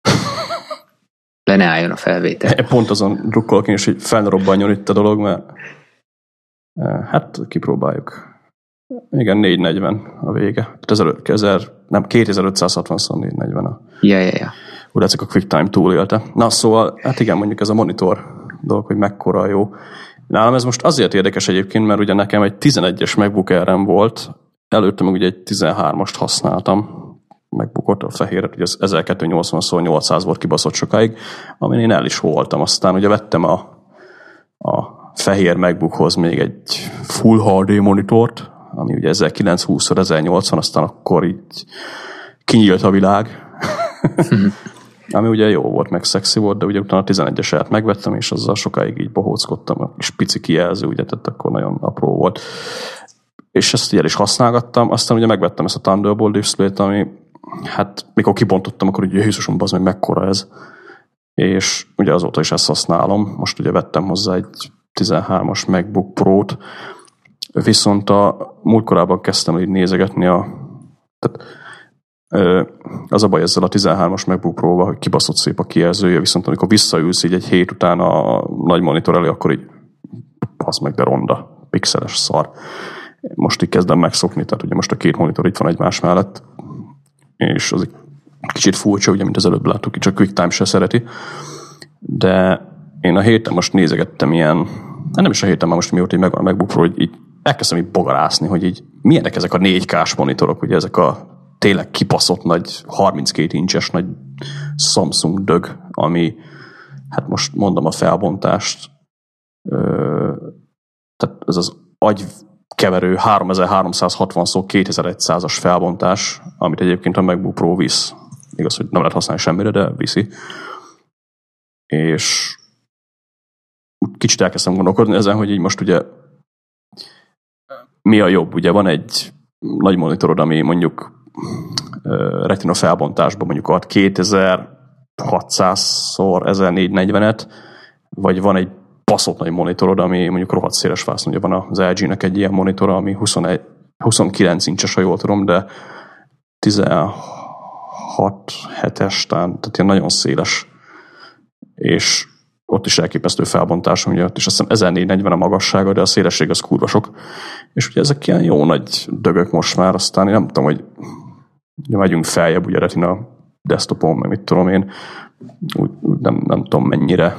Le ne álljon a felvétel. Pont azon drukkolok én is, hogy felrobbanjon itt a dolog, mert eh, hát kipróbáljuk. Igen, 440 a vége. 1000, nem, 2560 szor 440 a... Ja, ja, ja úgy látszik a QuickTime túlélte. Na szóval, hát igen, mondjuk ez a monitor dolog, hogy mekkora jó. Nálam ez most azért érdekes egyébként, mert ugye nekem egy 11-es MacBook air volt, előtte meg ugye egy 13-ast használtam, megbukott a fehéret, ugye az 1280x800 volt kibaszott sokáig, amin én el is voltam. Aztán ugye vettem a, a fehér MacBookhoz még egy Full HD monitort, ami ugye 1920x1080, aztán akkor így kinyílt a világ. ami ugye jó volt, meg szexi volt, de ugye utána a 11-eset megvettem, és azzal sokáig így bohóckodtam, kis pici kijelző, ugye, tehát akkor nagyon apró volt. És ezt ugye is használgattam, aztán ugye megvettem ezt a Thunderbolt display-t, ami hát mikor kibontottam, akkor ugye Jézusom, az meg mekkora ez. És ugye azóta is ezt használom. Most ugye vettem hozzá egy 13-as MacBook Pro-t, viszont a múltkorában kezdtem így nézegetni a tehát az a baj ezzel a 13-as MacBook pro hogy kibaszott szép a kijelzője, viszont amikor visszaülsz így egy hét után a nagy monitor elé, akkor így az meg de ronda, pixeles szar. Most így kezdem megszokni, tehát ugye most a két monitor itt van egymás mellett, és az egy kicsit furcsa, ugye, mint az előbb láttuk, csak QuickTime se szereti, de én a héten most nézegettem ilyen, nem is a héten, már most mióta megvan a MacBook Pro, így elkezdtem így bogarászni, hogy így milyenek ezek a 4K-s monitorok, ugye ezek a tényleg kipaszott nagy, 32 incses nagy Samsung dög, ami, hát most mondom a felbontást, ö, tehát ez az agy keverő 3360 szó 2100-as felbontás, amit egyébként a MacBook Pro visz. Igaz, hogy nem lehet használni semmire, de viszi. És kicsit elkezdtem gondolkodni ezen, hogy így most ugye mi a jobb? Ugye van egy nagy monitorod, ami mondjuk retina felbontásban mondjuk ad 2600-szor 1440-et, vagy van egy baszott nagy monitorod, ami mondjuk rohadt széles vász, ugye van az LG-nek egy ilyen monitora, ami 21, 29 incses, ha jól tudom, de 16 7-es, tehát ilyen nagyon széles. És ott is elképesztő felbontás, ugye ott is azt hiszem 1440 a magassága, de a szélesség az kurva sok. És ugye ezek ilyen jó nagy dögök most már, aztán én nem tudom, hogy ugye megyünk feljebb, ugye retina desktopon, meg mit tudom én, úgy, úgy nem, nem tudom mennyire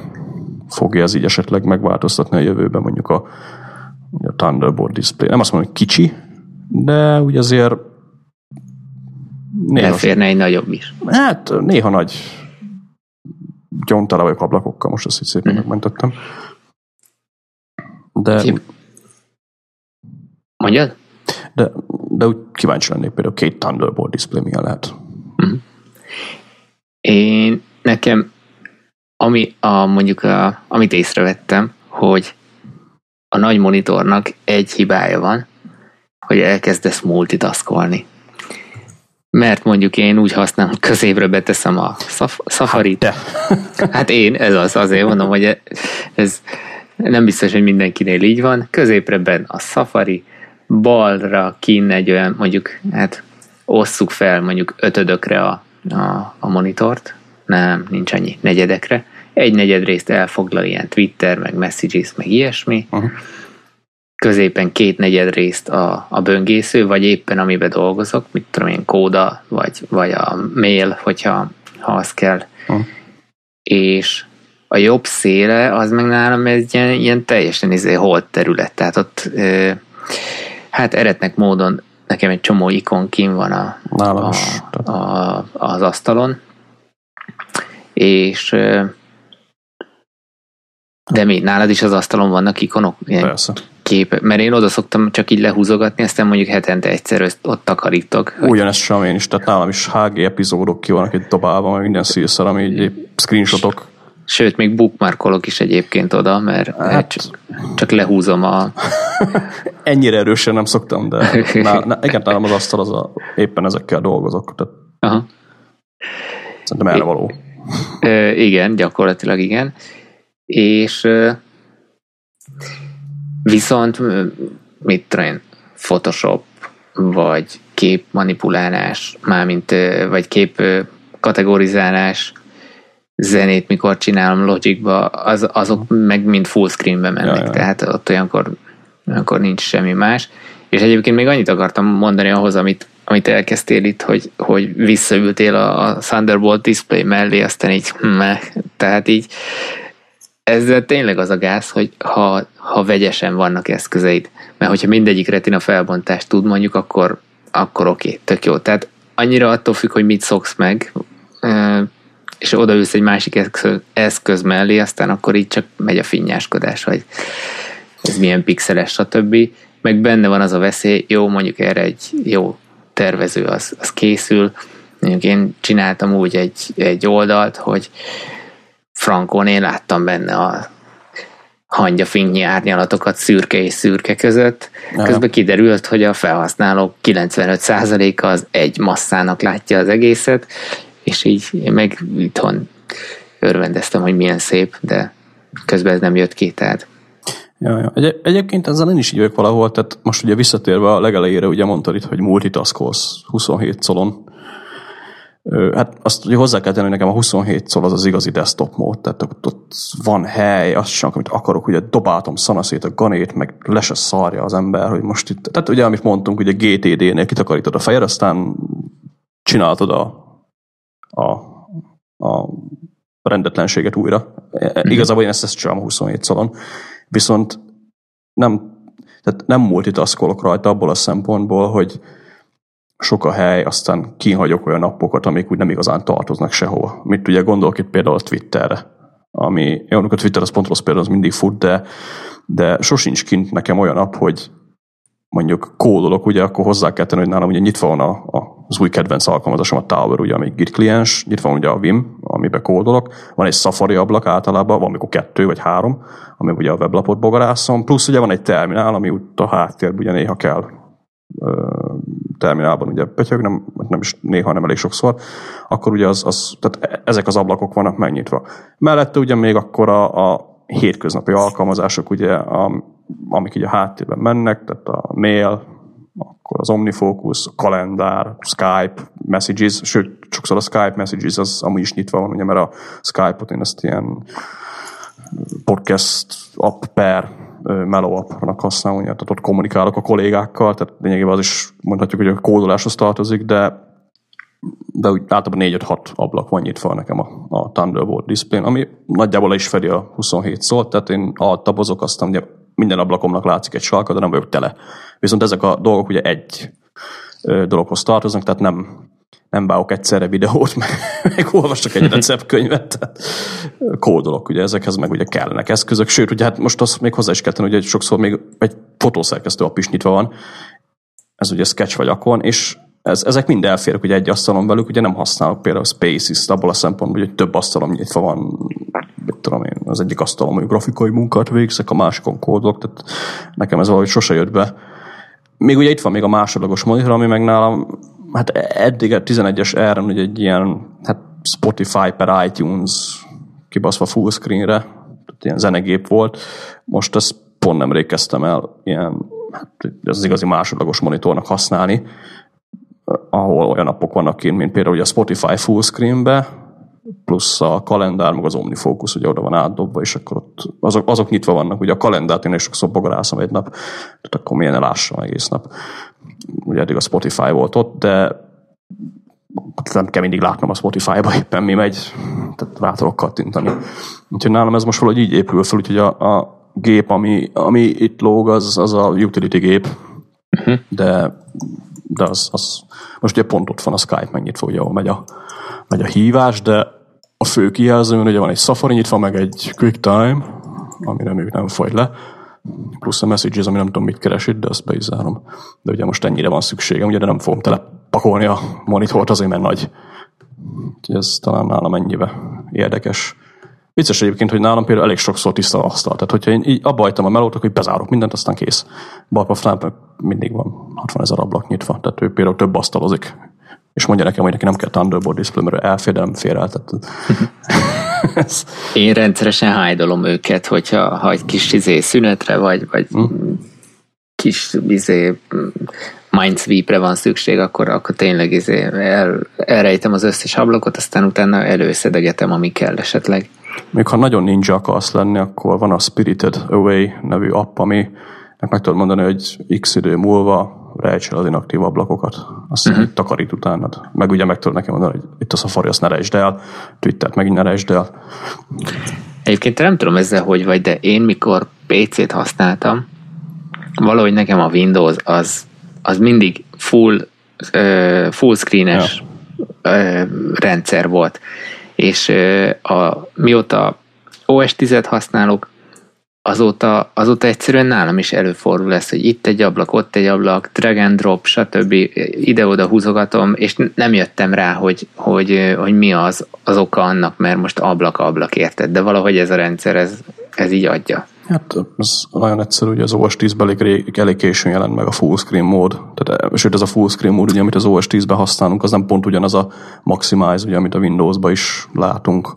fogja ez így esetleg megváltoztatni a jövőben mondjuk a, a Thunderbolt display. Nem azt mondom, hogy kicsi, de úgy azért néha... Elférne egy nagyobb is. Hát néha nagy gyontala vagyok ablakokkal, most ezt így szépen mm. megmentettem. De... Szép. Mondjad? De, de úgy kíváncsi lennék például két Thunderbolt display milyen lehet. Mm. Én nekem ami a, mondjuk a, amit észrevettem, hogy a nagy monitornak egy hibája van, hogy elkezdesz multitaskolni. Mert mondjuk én úgy használom, hogy középre beteszem a szaf- Safari-t. Hát, hát én, ez az, azért mondom, hogy ez nem biztos, hogy mindenkinél így van. Középre ben a Safari, balra kín egy olyan, mondjuk, hát osszuk fel mondjuk ötödökre a, a, a monitort, nem, nincs annyi, negyedekre. Egy negyed részt elfoglal ilyen Twitter, meg Messages, meg ilyesmi. Uh-huh. Középen két negyed részt a, a böngésző, vagy éppen amiben dolgozok, mit tudom én, kóda, vagy, vagy a mail, hogyha ha az kell. Uh-huh. És a jobb széle, az meg nálam egy ilyen, ilyen teljesen izé holt terület, tehát ott ö, hát eretnek módon nekem egy csomó ikon kim van a, a, a, az asztalon, és de mi, nálad is az asztalon vannak ikonok? Ilyen Persze. Kép, mert én oda szoktam csak így lehúzogatni, aztán mondjuk hetente egyszer ott takarítok. Ugyanezt sem én is, tehát nálam is HG epizódok ki vannak egy dobálva, meg minden szírszer, ami így screenshotok. Sőt, még bookmarkolok is egyébként oda, mert, hát... csak, csak lehúzom a... Ennyire erősen nem szoktam, de ná, ná, igen, nálam az asztal az a, éppen ezekkel dolgozok. Tehát Aha. Szerintem erre való. Ö, igen, gyakorlatilag igen. És viszont mit tudom Photoshop, vagy képmanipulálás, mármint, vagy kép kategorizálás, zenét, mikor csinálom Logicba, az, azok meg mind full screenbe mennek, ja, ja. tehát ott olyankor, olyankor nincs semmi más. És egyébként még annyit akartam mondani ahhoz, amit amit elkezdtél itt, hogy, hogy visszaültél a, a Thunderbolt display mellé, aztán így, meh, tehát így ezzel tényleg az a gáz, hogy ha, ha vegyesen vannak eszközeid, mert hogyha mindegyik retina felbontást tud mondjuk, akkor, akkor oké, okay, tök jó. Tehát annyira attól függ, hogy mit szoksz meg, és odaülsz egy másik eszköz, eszköz mellé, aztán akkor így csak megy a finnyáskodás, hogy ez milyen pixeles, stb. Meg benne van az a veszély, jó, mondjuk erre egy jó tervező az, az készül. Mondjuk én csináltam úgy egy, egy oldalt, hogy frankon én láttam benne a hangyafinnyi árnyalatokat szürke és szürke között. Aha. Közben kiderült, hogy a felhasználók 95%-a az egy masszának látja az egészet, és így meg itthon örvendeztem, hogy milyen szép, de közben ez nem jött ki, tehát Ja, ja. Egy, egyébként ezzel én is így vagyok valahol, tehát most ugye visszatérve a legelejére, ugye mondtad itt, hogy multitaskolsz 27 colon. Hát azt ugye hozzá kell tenni, hogy nekem a 27 szol az az igazi desktop mód, tehát ott, ott van hely, azt sem, amit akarok, ugye dobáltam szanaszét a ganét, meg le se szarja az ember, hogy most itt, tehát ugye amit mondtunk, ugye GTD-nél kitakarítod a fejed, aztán csináltad a, a, a rendetlenséget újra. Mm-hmm. Igazából én ezt, ezt csinálom a 27 szolon. Viszont nem, tehát nem multitaskolok rajta abból a szempontból, hogy sok a hely, aztán kihagyok olyan napokat, amik úgy nem igazán tartoznak sehova. Mit ugye gondolok itt például a Twitterre, ami, jó, a Twitter az pont rossz például, az mindig fut, de, de sosincs kint nekem olyan nap, hogy mondjuk kódolok, ugye akkor hozzá kell tenni, hogy nálam ugye nyitva van a, a, az új kedvenc alkalmazásom, a Tower, ugye, ami Git kliens, nyitva van ugye a Vim, amiben kódolok, van egy Safari ablak általában, van amikor kettő vagy három, ami ugye a weblapot bogarászom, plusz ugye van egy terminál, ami úgy a háttérben ugye néha kell terminálban ugye pötyög, nem, nem is néha nem elég sokszor, akkor ugye az, az, tehát ezek az ablakok vannak megnyitva. Mellette ugye még akkor a, a hétköznapi alkalmazások, ugye, a, amik ugye a háttérben mennek, tehát a mail, akkor az OmniFocus, a kalendár, Skype, Messages, sőt, sokszor a Skype Messages az amúgy is nyitva van, ugye, mert a Skype-ot én ezt ilyen podcast app per mellow appnak használom, ugye, tehát ott kommunikálok a kollégákkal, tehát lényegében az is mondhatjuk, hogy a kódoláshoz tartozik, de de úgy általában 4-5-6 ablak van nyitva nekem a, a Thunderbolt display ami nagyjából is fedi a 27 szót, tehát én altabozok, aztán ugye minden ablakomnak látszik egy salka, de nem vagyok tele. Viszont ezek a dolgok ugye egy dologhoz tartoznak, tehát nem, nem báok egyszerre videót, meg, meg olvasok egy receptkönyvet, tehát kódolok, ugye ezekhez meg ugye kellenek eszközök, sőt, ugye hát most azt még hozzá is kell tenni, hogy sokszor még egy fotószerkesztő app is nyitva van, ez ugye Sketch vagy Akon, és ez, ezek mind elférnek ugye egy asztalon velük, ugye nem használok például Spaces, abból a szempontból, hogy több asztalom nyitva van, mit tudom én, az egyik asztalon hogy grafikai munkát végzek, a másikon kódok, tehát nekem ez valahogy sose jött be. Még ugye itt van még a másodlagos monitor, ami meg nálam, hát eddig a 11-es r ugye egy ilyen, hát Spotify per iTunes kibaszva full screenre, ilyen zenegép volt. Most ezt pont nem kezdtem el ilyen, hát ez az igazi másodlagos monitornak használni, ahol olyan appok vannak kint, mint például a Spotify full screenbe, plusz a kalendár, meg az OmniFocus, ugye oda van átdobva, és akkor ott azok, azok nyitva vannak. Ugye a kalendárt én is sokszor bogarászom egy nap, tehát akkor milyen lássam egész nap. Ugye eddig a Spotify volt ott, de nem kell mindig látnom a Spotify-ba éppen mi megy, tehát rá tudok kattintani. Úgyhogy nálam ez most valahogy így épül fel, úgyhogy a, a gép, ami, ami itt lóg, az, az a utility gép, uh-huh. de de az, az most ugye pont ott van a Skype megnyitva, ugye, ahol megy a, megy a hívás, de a fő kijelzőn ugye van egy Safari nyitva, meg egy QuickTime, amire még nem fogy le, plusz a Messages, ami nem tudom mit keres de azt be is zárom. De ugye most ennyire van szükségem, ugye de nem fogom telepakolni a monitort azért, mert nagy. Úgyhogy ez talán nálam ennyibe érdekes. Vicces egyébként, hogy nálam például elég sokszor tiszta a asztal. Tehát, hogyha én így abba a melót, hogy bezárok mindent, aztán kész. Barpafnál mindig van 60 ezer ablak nyitva, tehát ő például több asztalozik. És mondja nekem, hogy neki nem kell Thunderbolt display, mert elfér, de nem fér el. Tehát Én rendszeresen hájdolom őket, hogyha ha egy kis izé szünetre, vagy, vagy hmm. kis izé Mindsweep-re van szükség, akkor, akkor tényleg izé el, elrejtem az összes ablakot, aztán utána előszedegetem, ami kell esetleg. Még ha nagyon ninja akarsz lenni, akkor van a Spirited Away nevű app, ami meg tudod mondani, hogy x idő múlva rejts el az inaktív ablakokat, azt uh-huh. takarít utánad. Meg ugye meg tudod nekem mondani, hogy itt a Safari, azt ne rejtsd el, Twittert megint ne rejtsd el. Egyébként nem tudom ezzel, hogy vagy, de én mikor PC-t használtam, valahogy nekem a Windows az, az mindig full, uh, full screenes ja. uh, rendszer volt és a, mióta OS 10-et használok, azóta, azóta egyszerűen nálam is előfordul lesz, hogy itt egy ablak, ott egy ablak, drag and drop, stb. ide-oda húzogatom, és nem jöttem rá, hogy, hogy, hogy mi az, az oka annak, mert most ablak-ablak érted, de valahogy ez a rendszer, ez, ez így adja. Hát ez nagyon egyszerű, hogy az OS 10-ben elég, elég későn jelent meg a full screen mód. Tehát, sőt, ez a full screen mód, ugye, amit az OS 10-ben használunk, az nem pont ugyanaz a maximize, ugye, amit a Windows-ban is látunk.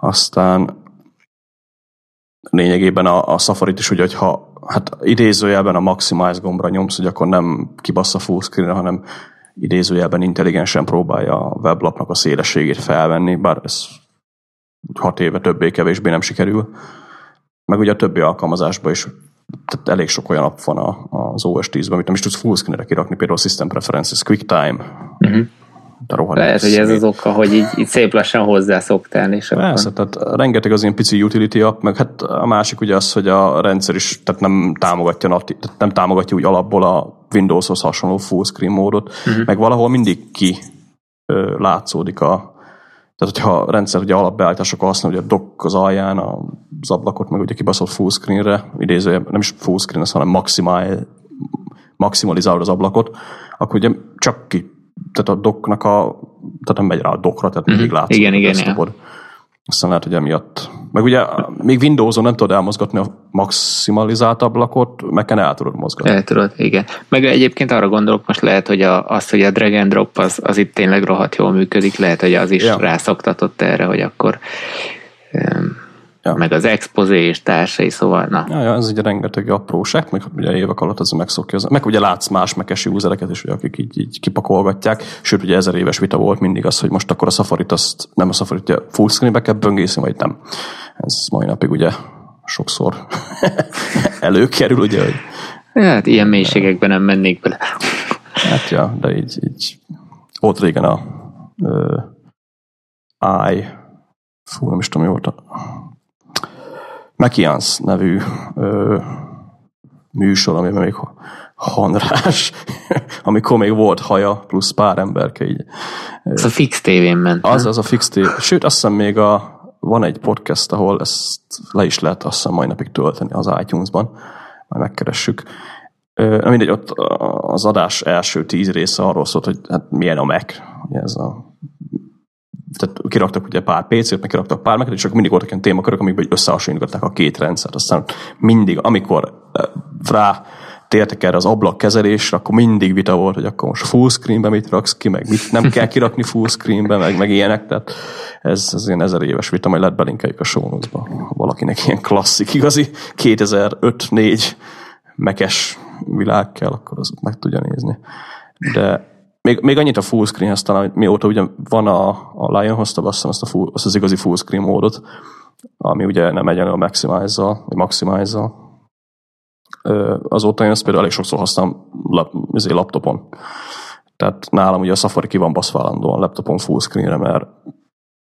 Aztán lényegében a, a Safari-t is, ugye, hogyha hát idézőjelben a maximize gombra nyomsz, hogy akkor nem kibasz a full screen hanem idézőjelben intelligensen próbálja a weblapnak a szélességét felvenni, bár ez hat éve többé-kevésbé nem sikerül meg ugye a többi alkalmazásban is tehát elég sok olyan app van az OS 10-ben, amit nem is tudsz fullscreen-re kirakni, például System Preferences, QuickTime. Uh-huh. Lehet, hogy ez az oka, hogy így, így szép lassan hozzászoktál. És Persze, akkor... tehát rengeteg az ilyen pici utility app, meg hát a másik ugye az, hogy a rendszer is tehát nem támogatja, tehát nem támogatja úgy alapból a Windowshoz hasonló fullscreen módot, uh-huh. meg valahol mindig ki látszódik a, tehát, hogyha a rendszer ugye alapbeállításokkal használja, hogy a dock az alján az ablakot, meg ugye kibaszott fullscreenre, idézője, nem is fullscreen, hanem maximize, maximalizálod az ablakot, akkor ugye csak ki, tehát a doknak a, tehát nem megy rá a dokra, tehát mindig Mhm. látszik Igen, igen, desktopod. Aztán lehet, hogy emiatt. Meg ugye még Windows-on nem tudod elmozgatni a maximalizált ablakot, meg kell el tudod mozgatni. El tudod, igen. Meg egyébként arra gondolok most lehet, hogy a, az, hogy a drag and drop az, az itt tényleg rohadt jól működik, lehet, hogy az is ja. rászoktatott erre, hogy akkor um, Ja. meg az expozé és társai, szóval na. Ja, ja, ez ugye rengeteg apróság, meg ugye évek alatt ez megszokja. az- Meg ugye látsz más mekes usereket is, ugye, akik így, így kipakolgatják. Sőt, ugye ezer éves vita volt mindig az, hogy most akkor a Safari-t azt nem a Safari-t ugye full screenbe kell böngészni, vagy nem. Ez mai napig ugye sokszor előkerül, ugye, hogy Hát ilyen mélységekben nem mennék bele. hát ja, de így, így volt régen a ö, I, fú, nem is tudom, mi volt a Mekians nevű ö, műsor, amiben még Hanrás, amikor még volt haja, plusz pár emberke így. Ez a fix tévén ment. Az, az a fix tév. Sőt, azt hiszem még a, van egy podcast, ahol ezt le is lehet azt hiszem mai napig tölteni az iTunes-ban. Majd megkeressük. Ö, mindegy, ott az adás első tíz része arról szólt, hogy hát milyen a Mac. Ugye ez a tehát kiraktak ugye pár PC-t, meg kiraktak pár mac és akkor mindig voltak ilyen témakörök, amikben összehasonlították a két rendszert. Aztán mindig, amikor rá tértek erre az ablakkezelésre, akkor mindig vita volt, hogy akkor most full screenbe mit raksz ki, meg mit nem kell kirakni full screenbe, meg, meg ilyenek, tehát ez, ez ilyen ezer éves vita, majd lehet belinkeljük a show valakinek ilyen klasszik, igazi 2005-4 mekes világ kell, akkor az meg tudja nézni. De még, még annyit a full screenhez talán, hogy mióta ugye van a, a Lion hozta be azt, hiszem azt, a full, azt az igazi full screen módot, ami ugye nem egyenlő a maximize vagy maximize Azóta én ezt például elég sokszor használom lap, izé, laptopon. Tehát nálam ugye a Safari ki van baszva állandóan laptopon full screenre, mert,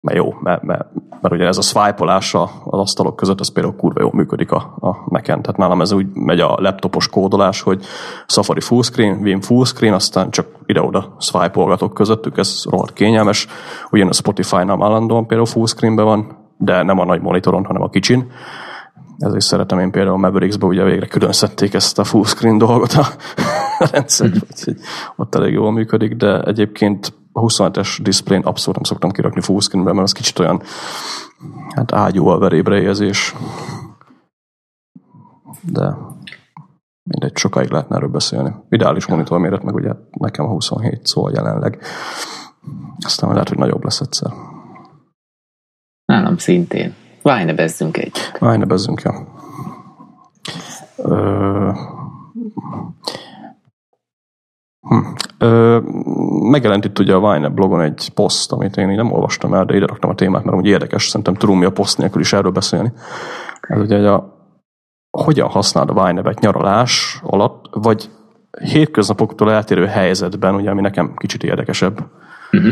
mert jó, mert, mert, mert ugye ez a swipe-olása az asztalok között, az például kurva jól működik a, a Mac-en. Tehát nálam ez úgy megy a laptopos kódolás, hogy Safari full screen, Vim full screen, aztán csak ide-oda swipe-olgatok közöttük, ez rohadt kényelmes. Ugyan a Spotify-nál állandóan például full screenben van, de nem a nagy monitoron, hanem a kicsin. Ezért szeretem én például Mavericks-be, ugye végre külön szedték ezt a full screen dolgot a rendszerbe, úgyhogy ott elég jól működik, de egyébként a 27-es display abszolút nem szoktam kirakni screenbe, mert az kicsit olyan hát ágyú a verébre érzés. De mindegy, sokáig lehetne erről beszélni. Ideális monitor méret, meg ugye nekem a 27 szól jelenleg. Aztán lehet, hogy nagyobb lesz egyszer. Nálam szintén. Vájnebezzünk egy. Vájnebezzünk, ja. Ö... Hm. Ö, megjelent itt ugye a Vine blogon egy poszt, amit én így nem olvastam el, de ide raktam a témát, mert úgy érdekes, szerintem tudom mi a poszt nélkül is erről beszélni. Ez ugye hogy a, hogyan használod a Vine-et nyaralás alatt, vagy hétköznapoktól eltérő helyzetben, ugye, ami nekem kicsit érdekesebb. Uh-huh.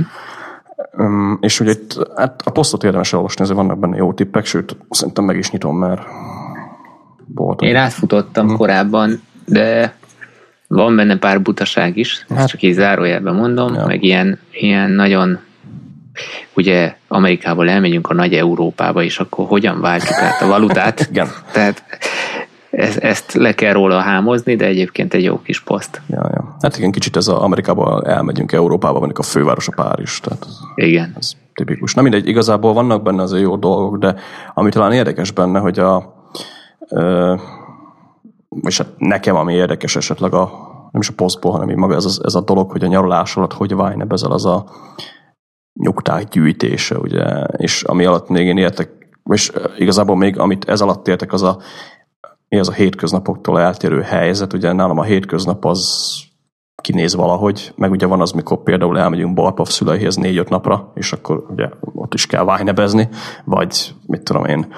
Um, és ugye itt hát a posztot érdemes elolvasni, ezért vannak benne jó tippek, sőt, szerintem meg is nyitom, mert volt. Én átfutottam uh-huh. korábban, de van benne pár butaság is, ezt Hát- csak így zárójelben mondom, Ja. meg ilyen, ilyen nagyon ugye Amerikából elmegyünk a nagy Európába, és akkor hogyan váltjuk át a valutát. Igen. Tehát ez, ezt le kell róla hámozni, de egyébként egy jó kis poszt. Ja, ja. Hát igen, kicsit ez a Amerikába elmegyünk, Európába, mondjuk a főváros a Párizs, tehát ez, Igen. ez tipikus. Na mindegy, igazából vannak benne azért jó dolgok, de ami talán érdekes benne, hogy a ö, és hát nekem, ami érdekes esetleg a nem is a posztból, hanem így maga ez, az, ez a dolog, hogy a nyaralás alatt hogy Vine ezzel az a nyugták gyűjtése, ugye, és ami alatt még én értek, és igazából még amit ez alatt értek, az a mi az a hétköznapoktól eltérő helyzet, ugye? Nálam a hétköznap az kinéz valahogy, meg ugye van az, mikor például elmegyünk Barpav szüleihez négy-öt napra, és akkor ugye ott is kell vájnebezni, vagy mit tudom én,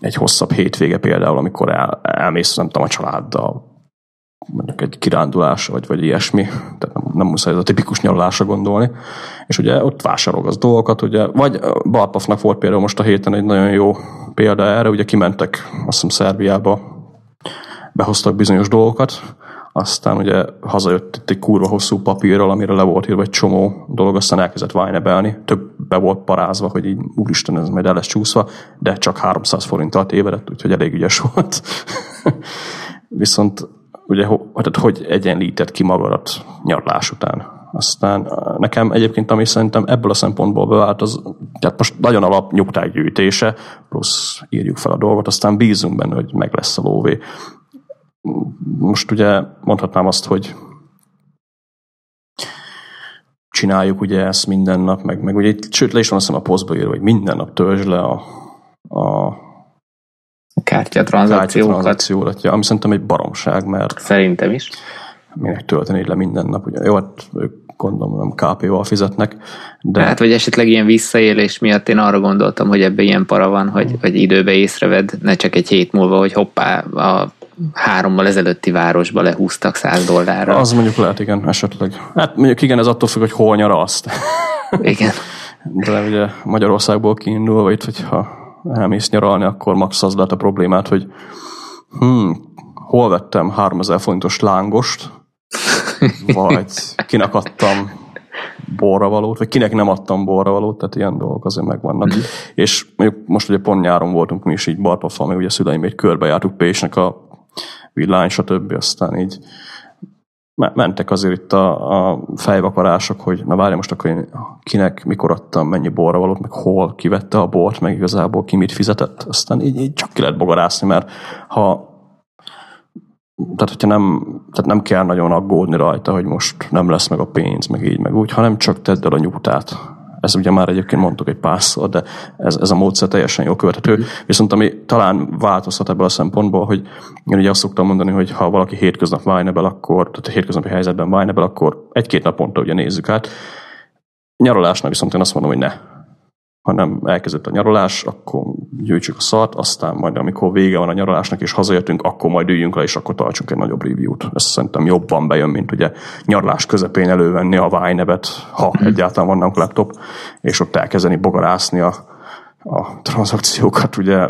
egy hosszabb hétvége például, amikor el, elmész, nem tudom, a családdal, mondjuk egy kirándulás, vagy, vagy ilyesmi, tehát nem, nem muszáj ez a tipikus nyaralásra gondolni, és ugye ott vásárolgatsz dolgokat, ugye, vagy Barpafnak volt például most a héten egy nagyon jó példa erre, ugye kimentek, azt hiszem Szerbiába, behoztak bizonyos dolgokat, aztán ugye hazajött itt egy kurva hosszú papírral, amire le volt írva egy csomó dolog, aztán elkezdett vájnebelni, több be volt parázva, hogy így úristen, ez majd el lesz csúszva, de csak 300 forinttal tévedett, úgyhogy elég ügyes volt. Viszont ugye, hogy, hogy egyenlített ki magadat nyarlás után. Aztán nekem egyébként, ami szerintem ebből a szempontból bevált, az tehát most nagyon alap nyugták gyűjtése, plusz írjuk fel a dolgot, aztán bízunk benne, hogy meg lesz a lóvé. Most ugye mondhatnám azt, hogy csináljuk ugye ezt minden nap, meg, meg ugye, sőt, le is van azt a posztba írva, hogy minden nap törzs le a, a kártyatranszakciókat. ami szerintem egy baromság, mert... Szerintem is. Minek tölteni le minden nap. Ugye, jó, hát ők gondolom nem KP-val fizetnek. De... Hát, vagy esetleg ilyen visszaélés miatt én arra gondoltam, hogy ebbe ilyen para van, hogy, hogy időbe észreved, ne csak egy hét múlva, hogy hoppá, a hárommal ezelőtti városba lehúztak száz dollárra. Az mondjuk lehet, igen, esetleg. Hát mondjuk igen, ez attól függ, hogy hol nyaralsz. Igen. De ugye Magyarországból kiindulva itt, hogyha elmész nyaralni, akkor max az lehet a problémát, hogy hmm, hol vettem 3000 forintos lángost, vagy kinek adtam borravalót, vagy kinek nem adtam borravalót, tehát ilyen dolgok azért megvannak. Mm. És mondjuk most ugye pont nyáron voltunk mi is így barpafal, meg ugye szüleim egy körbejártuk Pésnek a villány, stb. Aztán így mentek azért itt a, a fejvakarások, hogy na várja most akkor én kinek, mikor adtam, mennyi borra valót, meg hol kivette a bort, meg igazából ki mit fizetett. Aztán így, így csak ki lehet bogarászni, mert ha tehát, hogyha nem, tehát nem kell nagyon aggódni rajta, hogy most nem lesz meg a pénz, meg így, meg úgy, hanem csak tedd el a nyugtát. Ez ugye már egyébként mondtuk egy párszor, de ez, ez a módszer teljesen jól követhető. Viszont ami talán változhat ebből a szempontból, hogy én ugye azt szoktam mondani, hogy ha valaki hétköznap Vájnebel, akkor, tehát a hétköznapi helyzetben Vájnebel, akkor egy-két naponta ugye nézzük át. Nyaralásnak viszont én azt mondom, hogy ne hanem elkezdett a nyaralás, akkor gyűjtsük a szart, aztán majd amikor vége van a nyaralásnak és hazajöttünk, akkor majd üljünk le, és akkor tartsunk egy nagyobb review-t. Ez szerintem jobban bejön, mint ugye nyaralás közepén elővenni a Vájnevet, ha mm. egyáltalán van nálunk laptop, és ott elkezdeni bogarászni a, a tranzakciókat, ugye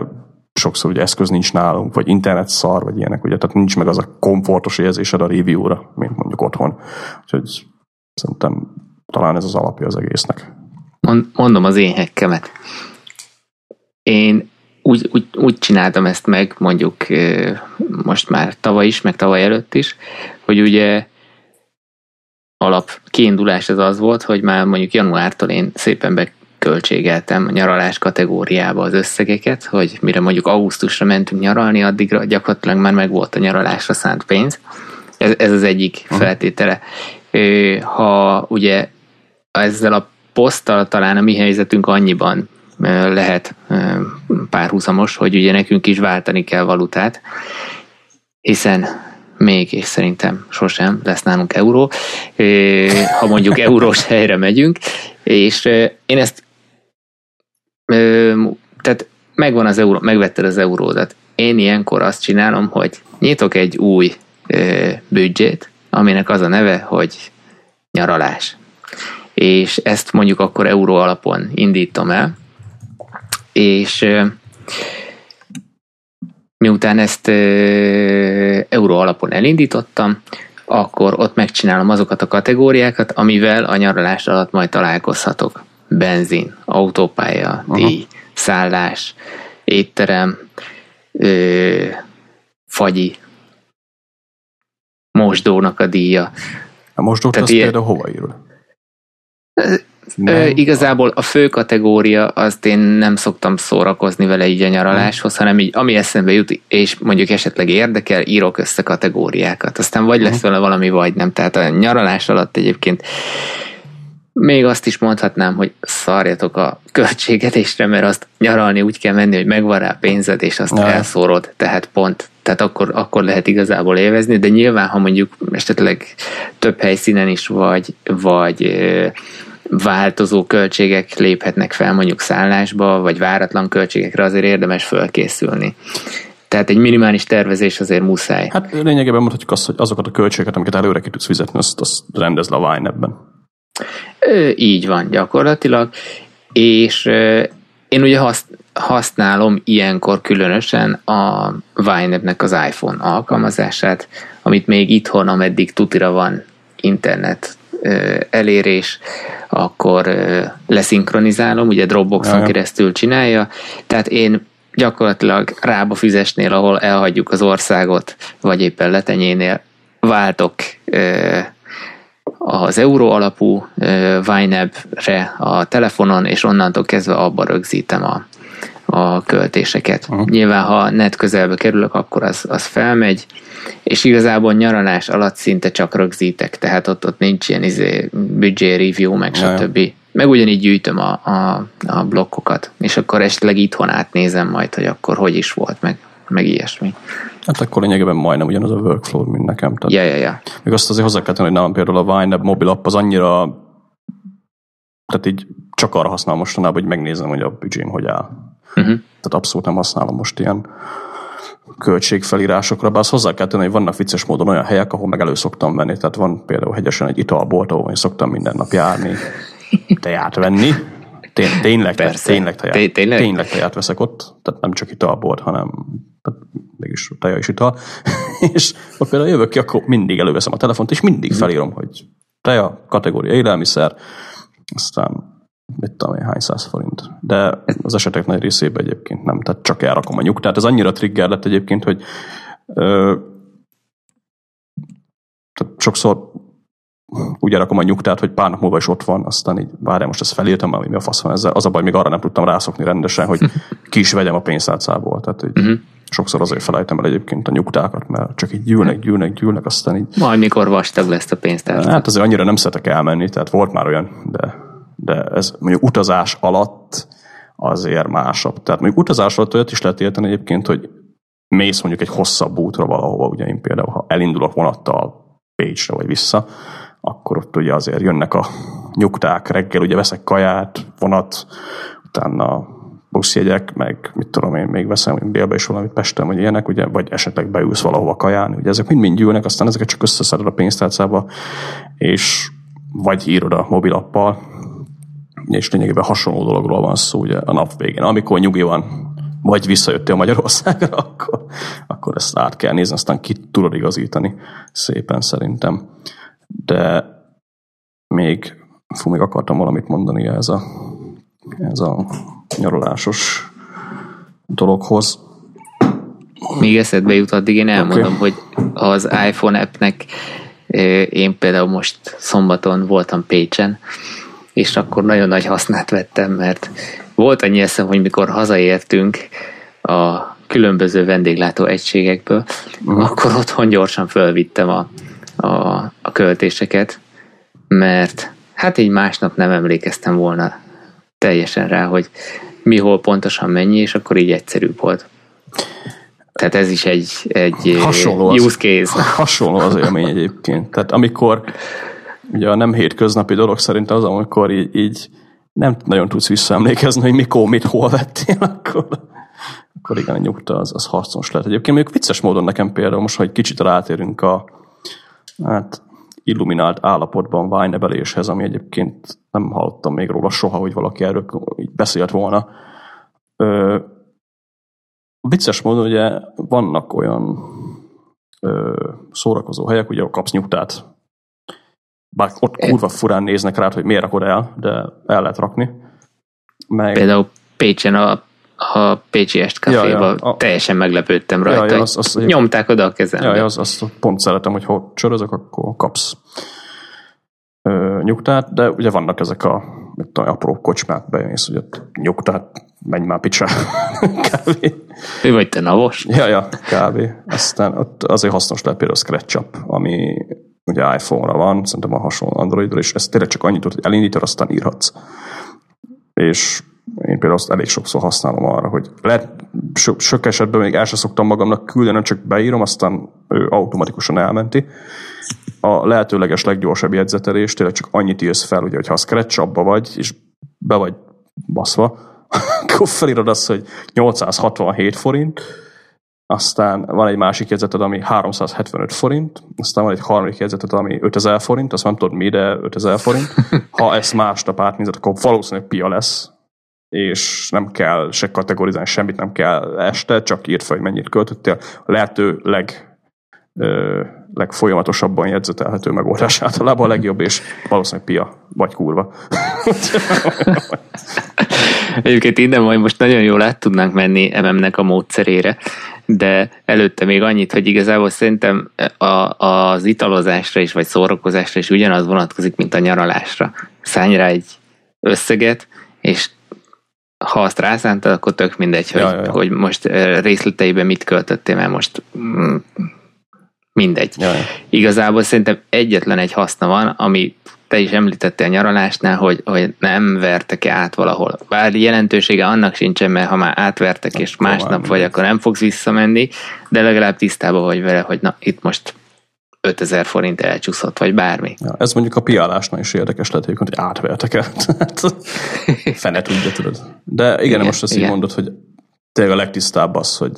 sokszor ugye eszköz nincs nálunk, vagy internet szar, vagy ilyenek, ugye, tehát nincs meg az a komfortos érzésed a review-ra, mint mondjuk otthon. Úgyhogy szerintem talán ez az alapja az egésznek mondom az én hekkemet. Én úgy, úgy, úgy csináltam ezt meg, mondjuk most már tavaly is, meg tavaly előtt is, hogy ugye alap kiindulás ez az volt, hogy már mondjuk januártól én szépen beköltségeltem a nyaralás kategóriába az összegeket, hogy mire mondjuk augusztusra mentünk nyaralni, addigra gyakorlatilag már meg volt a nyaralásra szánt pénz. Ez, ez az egyik feltétele. Ha ugye ezzel a poszttal talán a mi helyzetünk annyiban lehet párhuzamos, hogy ugye nekünk is váltani kell valutát, hiszen még, és szerintem sosem lesz nálunk euró, ha mondjuk eurós helyre megyünk, és én ezt tehát megvan az euró, megvetted az euródat. Én ilyenkor azt csinálom, hogy nyitok egy új büdzsét, aminek az a neve, hogy nyaralás és ezt mondjuk akkor euró alapon indítom el, és miután ezt euró alapon elindítottam, akkor ott megcsinálom azokat a kategóriákat, amivel a nyaralás alatt majd találkozhatok. Benzin, autópálya, díj, Aha. szállás, étterem, ö, fagyi, mosdónak a díja. A mosdót Tehát az ilyen... például hova írul? Nem. Igazából a fő kategória, azt én nem szoktam szórakozni vele így a nyaraláshoz, hanem így ami eszembe jut, és mondjuk esetleg érdekel, írok össze kategóriákat. Aztán vagy lesz vele valami, vagy nem. Tehát a nyaralás alatt egyébként még azt is mondhatnám, hogy szarjatok a költségedésre, mert azt nyaralni úgy kell menni, hogy megvan rá pénzed, és azt ja. elszórod, tehát pont. Tehát akkor, akkor lehet igazából élvezni, de nyilván, ha mondjuk esetleg több helyszínen is vagy, vagy változó költségek léphetnek fel mondjuk szállásba, vagy váratlan költségekre azért érdemes fölkészülni. Tehát egy minimális tervezés azért muszáj. Hát lényegében mondhatjuk azt, hogy azokat a költségeket, amiket előre ki tudsz fizetni, azt, azt rendez le a Wine-ebben. Így van, gyakorlatilag. És én ugye használom ilyenkor különösen a Wine-nek az iPhone alkalmazását, amit még itthon, ameddig tutira van internet elérés, akkor leszinkronizálom, ugye Dropboxon keresztül csinálja, tehát én gyakorlatilag rába füzesnél, ahol elhagyjuk az országot, vagy éppen letenyénél, váltok az euró alapú YNAB-re a telefonon, és onnantól kezdve abba rögzítem a, a költéseket. Uh-huh. Nyilván, ha net közelbe kerülök, akkor az, az felmegy, és igazából nyaralás alatt szinte csak rögzítek, tehát ott, ott nincs ilyen izé, budget review, meg stb. Meg ugyanígy gyűjtöm a, a, a blokkokat, és akkor esetleg itthon átnézem majd, hogy akkor hogy is volt, meg, meg ilyesmi. Hát akkor lényegében majdnem ugyanaz a workflow, mint nekem. Tehát ja, ja, ja. Még azt azért hozzá kell tenni, hogy nálam például a Wineb mobil app az annyira tehát így csak arra használom mostanában, hogy megnézem, hogy a büdzsém hogy áll. Uh-huh. Tehát abszolút nem használom most ilyen költségfelírásokra, bár azt hozzá kell tenni, hogy vannak vicces módon olyan helyek, ahol meg elő szoktam venni. Tehát van például hegyesen egy italbolt, ahol én szoktam minden nap járni, teját venni. Tény, tényleg, Persze. tényleg, teját, tényleg? tényleg teját veszek ott, tehát nem csak italbolt, hanem tehát mégis teja is ital. és ott például jövök ki, akkor mindig előveszem a telefont, és mindig mhm. felírom, hogy teja, kategória élelmiszer, aztán mit tudom én, hány száz forint. De az esetek nagy részében egyébként nem, tehát csak elrakom a nyugtát. Ez annyira trigger lett egyébként, hogy ö, tehát sokszor úgy elrakom a nyugtát, hogy pár nap múlva is ott van, aztán így várjál, most ezt felírtam, mi a fasz van ezzel. Az a baj, még arra nem tudtam rászokni rendesen, hogy ki is vegyem a pénztárcából. Tehát így uh-huh. sokszor azért felejtem el egyébként a nyugtákat, mert csak így gyűlnek, gyűlnek, gyűlnek, aztán így... Majd mikor vastag lesz a pénztárcá. Hát azért annyira nem szeretek elmenni, tehát volt már olyan, de, de ez mondjuk utazás alatt azért másabb. Tehát mondjuk utazás alatt olyat is lehet érteni egyébként, hogy mész mondjuk egy hosszabb útra valahova, ugye én például, ha elindulok vonattal Pécsre vagy vissza, akkor ott ugye azért jönnek a nyugták, reggel ugye veszek kaját, vonat, utána buszjegyek, meg mit tudom én, még veszem délbe is valamit Pesten, vagy ilyenek, ugye, vagy esetleg beülsz valahova kaján, ugye ezek mind-mind gyűlnek, aztán ezeket csak összeszeded a pénztárcába, és vagy írod a mobilappal, és lényegében hasonló dologról van szó ugye a nap végén. Amikor nyugi van, vagy visszajöttél Magyarországra, akkor, akkor ezt át kell nézni, aztán ki tudod igazítani szépen szerintem de még, fú, még akartam valamit mondani ez a, ez a nyaralásos dologhoz. Még eszedbe jut, addig én elmondom, okay. hogy az iPhone appnek én például most szombaton voltam Pécsen, és akkor nagyon nagy hasznát vettem, mert volt annyi eszem, hogy mikor hazaértünk a különböző vendéglátó egységekből, uh-huh. akkor otthon gyorsan fölvittem a, a, a költéseket, mert hát így másnap nem emlékeztem volna teljesen rá, hogy mi hol pontosan mennyi, és akkor így egyszerűbb volt. Tehát ez is egy, egy hasonló use az, case. Hasonló az élmény egyébként. Tehát amikor ugye a nem hétköznapi dolog szerint az, amikor így, így nem nagyon tudsz visszaemlékezni, hogy mikor, mit, hol vettél, akkor, akkor igen, a nyugta az, az harcos lehet. Egyébként még vicces módon nekem például most, hogy kicsit rátérünk a, hát illuminált állapotban vájnebeléshez, ami egyébként nem hallottam még róla soha, hogy valaki erről így beszélt volna. Ö, vicces módon ugye vannak olyan ö, szórakozó helyek, ugye kapsz nyugtát, bár ott kurva furán néznek rá, hogy miért rakod el, de el lehet rakni. Meg... Például Pécsen a a Pécsi Est ja, ja, a... teljesen meglepődtem rajta. Ja, ja, az, az, nyomták oda a kezembe. Ja, ja, az, azt pont szeretem, hogy ha csörözök, akkor kapsz ö, nyugtát, de ugye vannak ezek a mit tudom, apró kocsmák, bejönnsz, hogy ott nyugtát, menj már picsa, kávé. Ő vagy te navos? Ja, ja, kávé. Aztán ott azért hasznos lehet például a ScratchUp, ami ugye iPhone-ra van, szerintem a hasonló Androidra, és ez tényleg csak annyit, hogy elindítod, aztán írhatsz. És én például azt elég sokszor használom arra, hogy lehet, sok, sok esetben még el sem szoktam magamnak küldeni, csak beírom, aztán ő automatikusan elmenti. A lehetőleges leggyorsabb jegyzetelés tényleg csak annyit írsz fel, ugye, hogy ha a scratch vagy, és be vagy baszva, akkor felírod azt, hogy 867 forint, aztán van egy másik jegyzeted, ami 375 forint, aztán van egy harmadik jegyzeted, ami 5000 forint, azt nem tudod mi, de 5000 forint. Ha ezt másnap átnézed, akkor valószínűleg pia lesz, és nem kell se kategorizálni, semmit nem kell este, csak írt fel, hogy mennyit költöttél. A lehető leg, ö, legfolyamatosabban jegyzetelhető megoldás általában a legjobb, és valószínűleg pia, vagy kurva. Egyébként innen majd most nagyon jól át tudnánk menni MM-nek a módszerére, de előtte még annyit, hogy igazából szerintem a, az italozásra is, vagy szórakozásra is ugyanaz vonatkozik, mint a nyaralásra. Szállj rá egy összeget, és ha azt rászántad, akkor tök mindegy, hogy, ja, ja, hogy most részleteiben mit költöttél, mert most mm, mindegy. Ja, ja. Igazából szerintem egyetlen egy haszna van, ami te is említettél a nyaralásnál, hogy, hogy nem vertek-e át valahol. Bár jelentősége annak sincsen, mert ha már átvertek, és másnap vagy, akkor nem fogsz visszamenni, de legalább tisztában vagy vele, hogy na, itt most 5000 forint elcsúszott, vagy bármi. Ja, ez mondjuk a piálásnál is érdekes lehet, hogy átvertek el. Fene tudja, tudod. De igen, igen most azt igen. így mondod, hogy tényleg a legtisztább az, hogy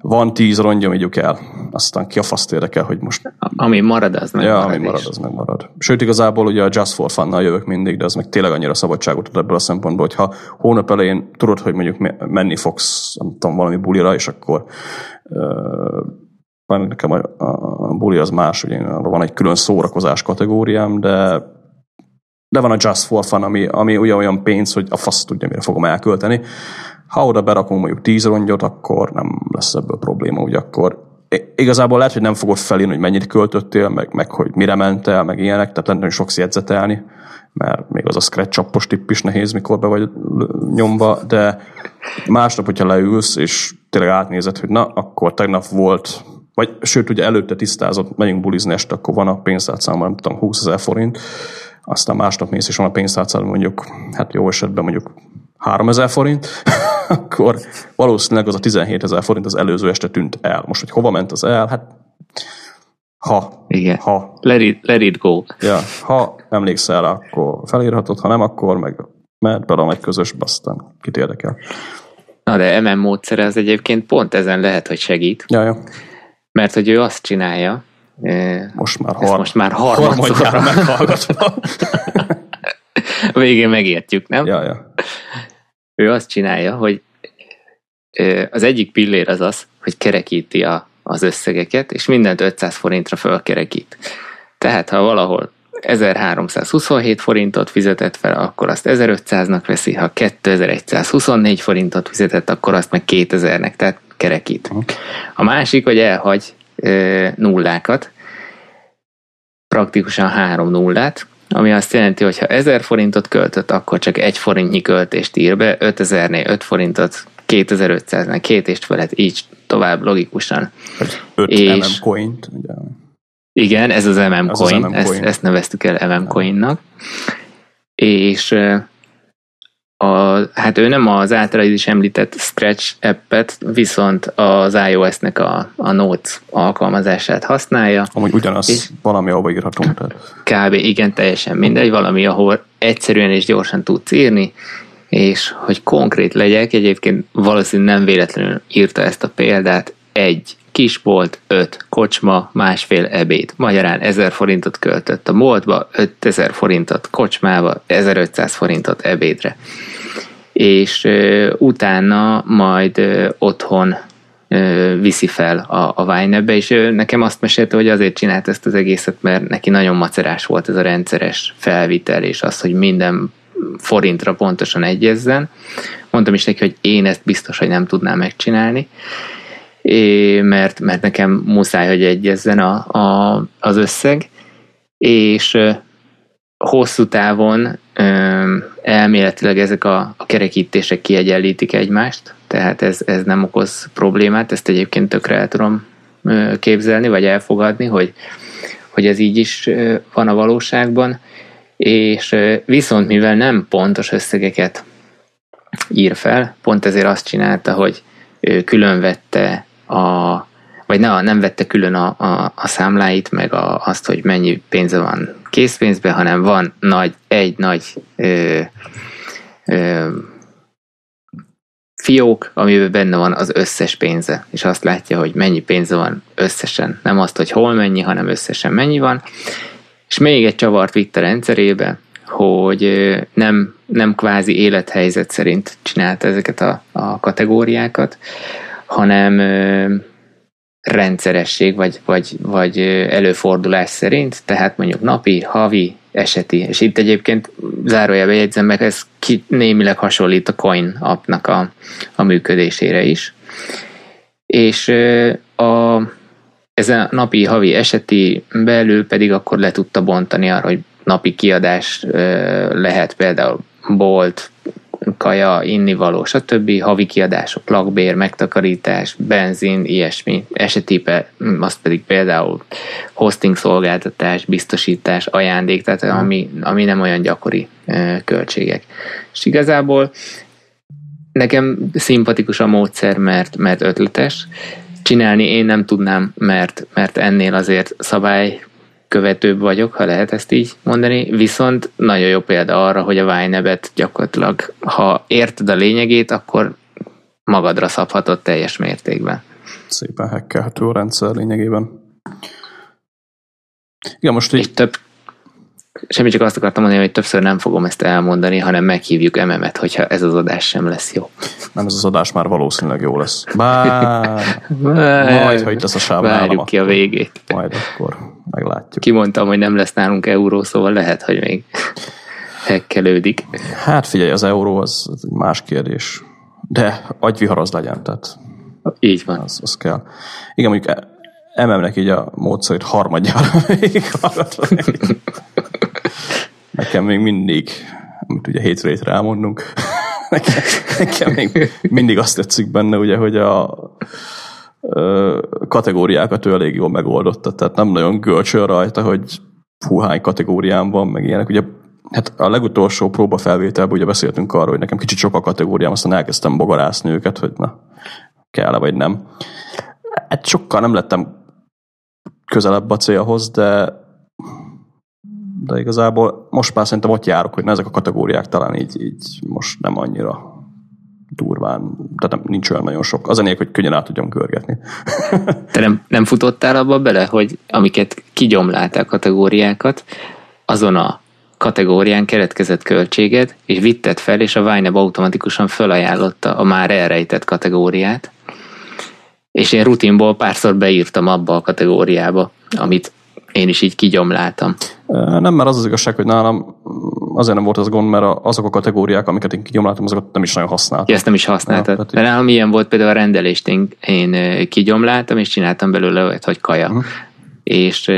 van tíz rongyom, ígyuk el. Aztán ki a faszt érdekel, hogy most... Ami marad, az meg ja, marad. ami marad, az meg marad. Sőt, igazából ugye a Just for fun jövök mindig, de az meg tényleg annyira szabadságot ad ebből a szempontból, hogyha hónap elején tudod, hogy mondjuk menni fogsz, nem tudom, valami bulira, és akkor uh, nekem a, a, buli az más, ugye van egy külön szórakozás kategóriám, de de van a Just for Fun, ami, ami ugye olyan pénz, hogy a fasz tudja, mire fogom elkölteni. Ha oda berakunk mondjuk 10 rongyot, akkor nem lesz ebből probléma, ugye akkor igazából lehet, hogy nem fogod felírni, hogy mennyit költöttél, meg, meg hogy mire mentél, meg ilyenek, tehát nem sok jegyzetelni, mert még az a scratch tipp is nehéz, mikor be vagy nyomva, de másnap, hogyha leülsz, és tényleg átnézed, hogy na, akkor tegnap volt, vagy sőt, ugye előtte tisztázott, megyünk bulizni este, akkor van a pénztárcámban, nem tudom, 20 ezer forint, aztán másnap mész, és van a pénztárcában mondjuk, hát jó esetben mondjuk 3000 forint, akkor valószínűleg az a 17 ezer forint az előző este tűnt el. Most, hogy hova ment az el, hát ha. Igen. Ha. Let it, let it go. Ja, ha emlékszel, akkor felírhatod, ha nem, akkor meg mehet bele egy közösbe, aztán kit érdekel. Na de MM módszere az egyébként pont ezen lehet, hogy segít. Ja, ja. Mert hogy ő azt csinálja, most már, har- most már harmadszorra meghallgatva. Végén megértjük, nem? Ja, ja. Ő azt csinálja, hogy az egyik pillér az az, hogy kerekíti a, az összegeket, és mindent 500 forintra fölkerekít. Tehát, ha valahol 1327 forintot fizetett fel, akkor azt 1500-nak veszi, ha 2124 forintot fizetett, akkor azt meg 2000-nek, tehát kerekít. A másik, hogy elhagy e, nullákat, praktikusan három nullát, ami azt jelenti, hogy ha 1000 forintot költött, akkor csak egy forintnyi költést ír be, 5000-nél 5 forintot, 2500-nál két és felett, így tovább logikusan. 5 és, MM coint, ugye? Igen, ez az MM az coin, az MM ezt, coin. ezt neveztük el MM coinnak. És a, hát ő nem az általában is említett Scratch appet, viszont az iOS-nek a, a Notes alkalmazását használja. Amúgy ugyanaz, és valami, ahova írhatunk. Tehát. Kb. igen, teljesen mindegy, valami, ahol egyszerűen és gyorsan tudsz írni, és hogy konkrét legyek, egyébként valószínűleg nem véletlenül írta ezt a példát, egy kisbolt, öt kocsma, másfél ebéd. Magyarán 1000 forintot költött a boltba, 5000 forintot kocsmába, 1500 forintot ebédre. És ö, utána majd ö, otthon viszi fel a, a Wine-be, és ő nekem azt mesélte, hogy azért csinált ezt az egészet, mert neki nagyon macerás volt ez a rendszeres felvitel, és az, hogy minden forintra pontosan egyezzen. Mondtam is neki, hogy én ezt biztos, hogy nem tudnám megcsinálni, mert, mert nekem muszáj, hogy egyezzen a, a, az összeg, és hosszú távon elméletileg ezek a, a kerekítések kiegyenlítik egymást, tehát ez, ez nem okoz problémát, ezt egyébként tökre el tudom képzelni, vagy elfogadni, hogy, hogy ez így is van a valóságban, és viszont mivel nem pontos összegeket ír fel, pont ezért azt csinálta, hogy különvette a, vagy ne, nem vette külön a, a, a számláit, meg a, azt, hogy mennyi pénze van készpénzben, hanem van nagy, egy nagy ö, ö, fiók, amiben benne van az összes pénze, és azt látja, hogy mennyi pénze van összesen. Nem azt, hogy hol mennyi, hanem összesen mennyi van. És még egy csavart vitt a rendszerébe, hogy nem, nem kvázi élethelyzet szerint csinálta ezeket a, a kategóriákat, hanem rendszeresség vagy, vagy, vagy előfordulás szerint, tehát mondjuk napi, havi, eseti. És itt egyébként zárójelbe jegyzem meg, ez ki, némileg hasonlít a Coin appnak a, a működésére is. És a, ezen a napi havi eseti belül pedig akkor le tudta bontani arra, hogy napi kiadás lehet például bolt, kaja, innivaló, stb. havi kiadások, lakbér, megtakarítás, benzin, ilyesmi. Esetébe azt pedig például hosting szolgáltatás, biztosítás, ajándék, tehát ami, ami nem olyan gyakori költségek. És igazából nekem szimpatikus a módszer, mert, mert ötletes. Csinálni én nem tudnám, mert, mert ennél azért szabály követőbb vagyok, ha lehet ezt így mondani, viszont nagyon jó példa arra, hogy a Winebet gyakorlatilag, ha érted a lényegét, akkor magadra szabhatod teljes mértékben. Szépen hekkelhető a rendszer lényegében. Igen, most így... És több, semmi csak azt akartam mondani, hogy többször nem fogom ezt elmondani, hanem meghívjuk MM-et, hogyha ez az adás sem lesz jó. Nem, ez az adás már valószínűleg jó lesz. Bár... Majd, ha itt lesz a sáv Várjuk ki a végét. Majd akkor meglátjuk. Kimondtam, hogy nem lesz nálunk euró, szóval lehet, hogy még hekkelődik. Hát figyelj, az euró az, más kérdés. De agyvihar az legyen, tehát így van. Az, az kell. Igen, mondjuk MM-nek így a módszerét harmadjára még Nekem még mindig, amit ugye hétre hétre elmondunk, nekem, nekem még mindig azt tetszik benne, ugye, hogy a kategóriákat ő elég jól megoldotta, tehát nem nagyon gölcsön rajta, hogy hú, hány kategóriám van, meg ilyenek. Ugye hát a legutolsó próbafelvételben ugye beszéltünk arról, hogy nekem kicsit sok a kategóriám, aztán elkezdtem bogarászni őket, hogy na, kell-e vagy nem. Hát sokkal nem lettem közelebb a célhoz, de de igazából most már szerintem ott járok, hogy na, ezek a kategóriák talán így, így most nem annyira durván, tehát nem, nincs olyan nagyon sok. Az a hogy könnyen át tudjam görgetni. Te nem, nem futottál abba bele, hogy amiket kigyomláltál kategóriákat, azon a kategórián keretkezett költséged, és vitted fel, és a Vineb automatikusan felajánlotta a már elrejtett kategóriát, és én rutinból párszor beírtam abba a kategóriába, amit én is így kigyomláltam. Nem, mert az az igazság, hogy nálam azért nem volt az gond, mert azok a kategóriák, amiket én kigyomláltam, azokat nem is nagyon használtam. Ja, ezt nem is használtad. Ja, De nálam ilyen volt például a rendelést, én, én kigyomláltam, és csináltam belőle olyat, hogy kaja. Uh-huh. És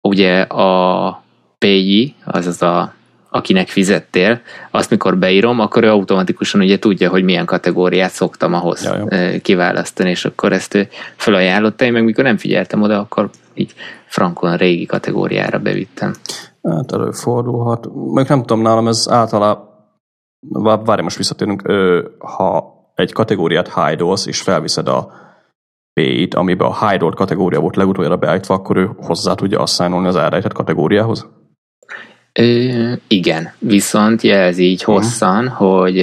ugye a PJ, azaz a akinek fizettél, azt mikor beírom, akkor ő automatikusan ugye tudja, hogy milyen kategóriát szoktam ahhoz ja, kiválasztani, és akkor ezt ő felajánlotta, én meg mikor nem figyeltem oda, akkor így frankon a régi kategóriára bevittem. Hát előfordulhat. Még nem tudom, nálam ez általában, várj, most visszatérünk, ha egy kategóriát hide és felviszed a P-t, amiben a hide kategória volt legutoljára beállítva, akkor ő hozzá tudja asszánolni az elrejtett kategóriához? Ö, igen, viszont jelzi így mhm. hosszan, uh-huh. hogy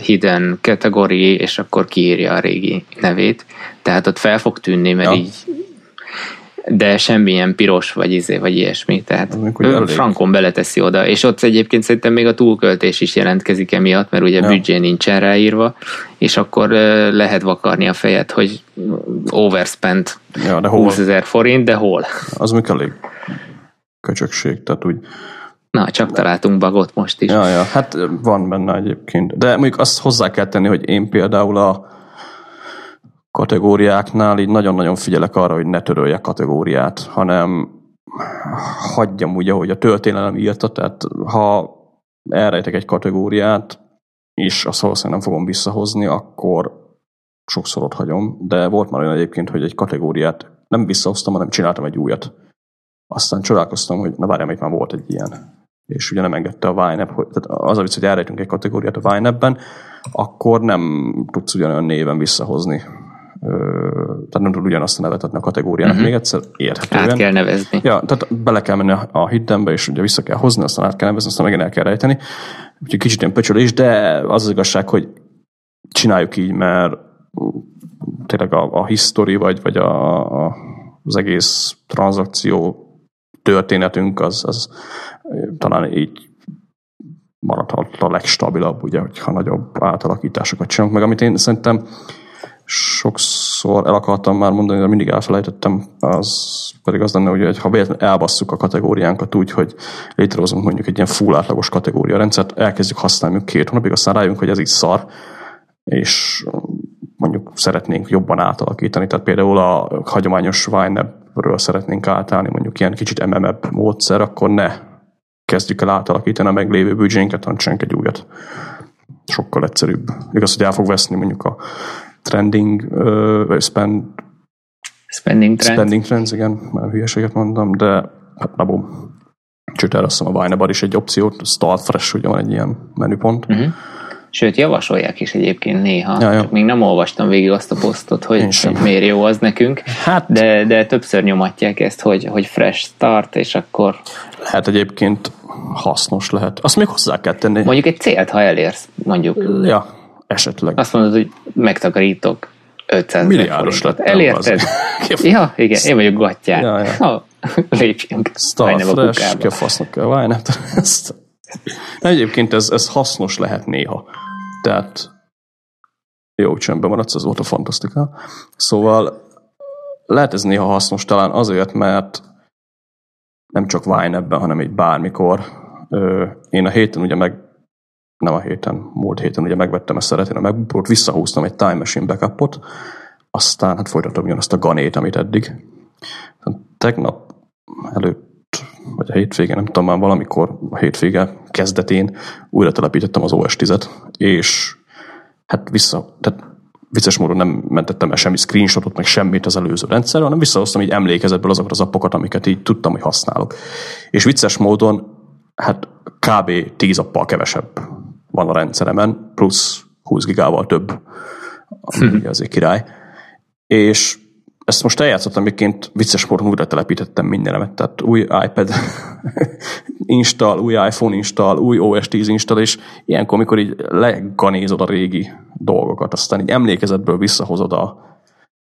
hidden category, és akkor kiírja a régi nevét. Tehát ott fel fog tűnni, mert ja. így de semmilyen piros, vagy izé, vagy ilyesmi. Tehát frankon beleteszi oda. És ott egyébként szerintem még a túlköltés is jelentkezik emiatt, mert ugye ja. büdzsé nincsen ráírva, és akkor lehet vakarni a fejet, hogy overspent ja, de 20 ezer forint, de hol? Az még elég köcsökség, tehát úgy Na, csak találtunk bagot most is. Ja, ja, hát van benne egyébként. De mondjuk azt hozzá kell tenni, hogy én például a kategóriáknál így nagyon-nagyon figyelek arra, hogy ne töröljek kategóriát, hanem hagyjam úgy, ahogy a történelem írta, tehát ha elrejtek egy kategóriát, és azt valószínűleg nem fogom visszahozni, akkor sokszor ott hagyom, de volt már olyan egyébként, hogy egy kategóriát nem visszahoztam, hanem csináltam egy újat. Aztán csodálkoztam, hogy na várjál, már volt egy ilyen és ugye nem engedte a Vine hogy tehát az a vicc, hogy elrejtünk egy kategóriát a Vine akkor nem tudsz ugyanolyan néven visszahozni. Tehát nem tud ugyanazt a nevet adni a kategóriának uh-huh. még egyszer érthetően. Át kell nevezni. Ja, tehát bele kell menni a hiddenbe, és ugye vissza kell hozni, aztán át kell nevezni, aztán megint el kell rejteni. Úgyhogy kicsit ilyen pöcsölés, de az az igazság, hogy csináljuk így, mert tényleg a, a history, vagy, vagy a, a, az egész tranzakció történetünk az, az talán így maradhat a legstabilabb, ugye, hogyha nagyobb átalakításokat csinálunk meg, amit én szerintem sokszor el akartam már mondani, de mindig elfelejtettem, az pedig az lenne, hogy ha véletlenül elbasszuk a kategóriánkat úgy, hogy létrehozunk mondjuk egy ilyen full átlagos kategória rendszert, elkezdjük használni két hónapig, aztán rájönk, hogy ez így szar, és mondjuk szeretnénk jobban átalakítani. Tehát például a hagyományos Wine-ről szeretnénk átállni, mondjuk ilyen kicsit mm módszer, akkor ne kezdjük el átalakítani a meglévő büdzsénket, hanem egy újat. Sokkal egyszerűbb. Igaz, hogy el fog veszni mondjuk a trending, uh, spend, spending, trend. spending trends, igen, már hülyeséget mondom, de hát na bum. Sőt, erre azt hiszem a Wine is egy opciót, Start Fresh, ugye van egy ilyen menüpont. Uh-huh. Sőt, javasolják is egyébként néha. Ja, Csak még nem olvastam végig azt a posztot, hogy, hogy miért jó az nekünk. Hát, de, de többször nyomatják ezt, hogy, hogy fresh start, és akkor... Lehet egyébként hasznos lehet. Azt még hozzá kell tenni. Mondjuk egy célt, ha elérsz, mondjuk. Ja, esetleg. Azt mondod, hogy megtakarítok 500 Milliárdos lett. Elérted? ja, igen, én vagyok gatyán. Ja, ja. Ha, lépjünk. Star fresh, ki a fasznak kell válni. Egyébként ez, ez hasznos lehet néha. Tehát jó csendben maradsz, ez volt a fantasztika. Szóval lehet ez néha hasznos talán azért, mert nem csak Wine ebben, hanem így bármikor. Én a héten ugye meg, nem a héten, múlt héten ugye megvettem ezt szeretén a MacBookot, visszahúztam egy Time Machine backupot, aztán hát folytatom jön azt a ganét, amit eddig. Tegnap előtt vagy a hétvégén, nem tudom már valamikor a hétvége kezdetén újra telepítettem az OS 10-et, és hát vissza, tehát vicces módon nem mentettem el semmi screenshotot, meg semmit az előző rendszerről, hanem visszahoztam így emlékezetből azokat az appokat, amiket így tudtam, hogy használok. És vicces módon, hát kb. 10 appal kevesebb van a rendszeremen, plusz 20 gigával több, ami hm. azért király. És ezt most eljátszottam, miként vicces módon újra telepítettem mindenemet, tehát új iPad install, új iPhone install, új OS 10 install, és ilyenkor, amikor így leganézod a régi dolgokat, aztán így emlékezetből visszahozod a,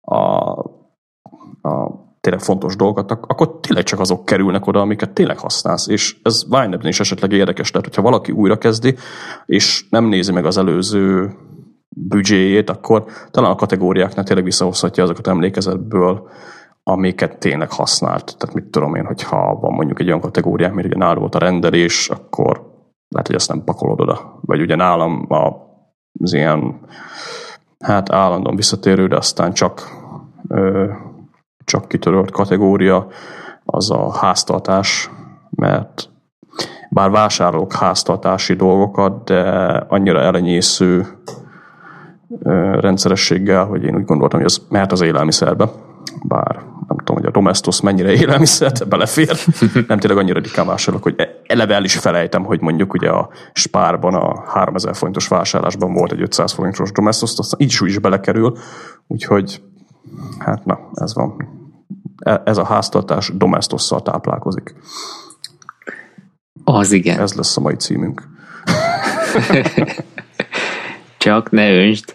a, a tényleg fontos dolgokat, akkor tényleg csak azok kerülnek oda, amiket tényleg használsz. És ez wine is esetleg érdekes, tehát hogyha valaki újra kezdi, és nem nézi meg az előző büdzséjét, akkor talán a kategóriáknál tényleg visszahozhatja azokat emlékezetből, amiket tényleg használt. Tehát mit tudom én, hogyha van mondjuk egy olyan kategóriák, mint ugye nálad volt a rendelés, akkor lehet, hogy ezt nem pakolod oda. Vagy ugye nálam az ilyen hát állandóan visszatérő, de aztán csak, csak kitörölt kategória, az a háztartás, mert bár vásárolok háztartási dolgokat, de annyira elenyésző rendszerességgel, hogy én úgy gondoltam, hogy az mehet az élelmiszerbe, bár nem tudom, hogy a Domestos mennyire élelmiszert belefér, nem tényleg annyira dikán vásárolok, hogy eleve el is felejtem, hogy mondjuk ugye a Spárban a 3000 forintos vásárlásban volt egy 500 forintos Domestos, aztán így is úgy is belekerül, úgyhogy hát na, ez van. E, ez a háztartás Domestosszal táplálkozik. Az igen. Ez lesz a mai címünk. Csak ne öntsd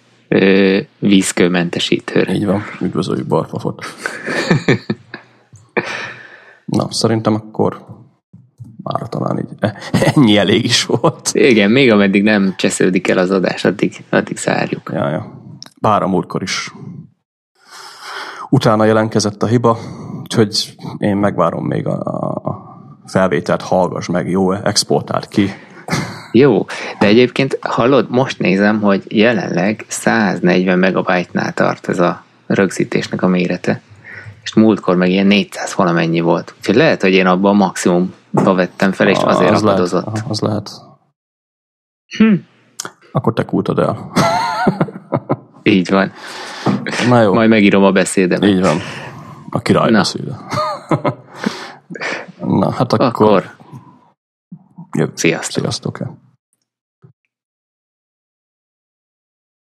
vízkőmentesítőre. Így van, üdvözöljük Barfafot. Na, szerintem akkor már talán így e, ennyi elég is volt. Igen, még ameddig nem csesződik el az adás, addig, addig zárjuk. Ja, ja. Bár a múltkor is utána jelentkezett a hiba, úgyhogy én megvárom még a, a felvételt, hallgass meg, jó, exportált ki, jó, de egyébként hallod, most nézem, hogy jelenleg 140 megabájtnál tart ez a rögzítésnek a mérete, és múltkor meg ilyen 400 valamennyi volt. Úgyhogy lehet, hogy én abban a maximumba vettem fel, és azért az akadozott. Lehet, az lehet. Hm. Akkor te kultad el. Így van. Na jó. Majd megírom a beszédemet. Így van. A király Na. beszéde. Na, hát akkor... akkor Sziasztok. Sziasztok.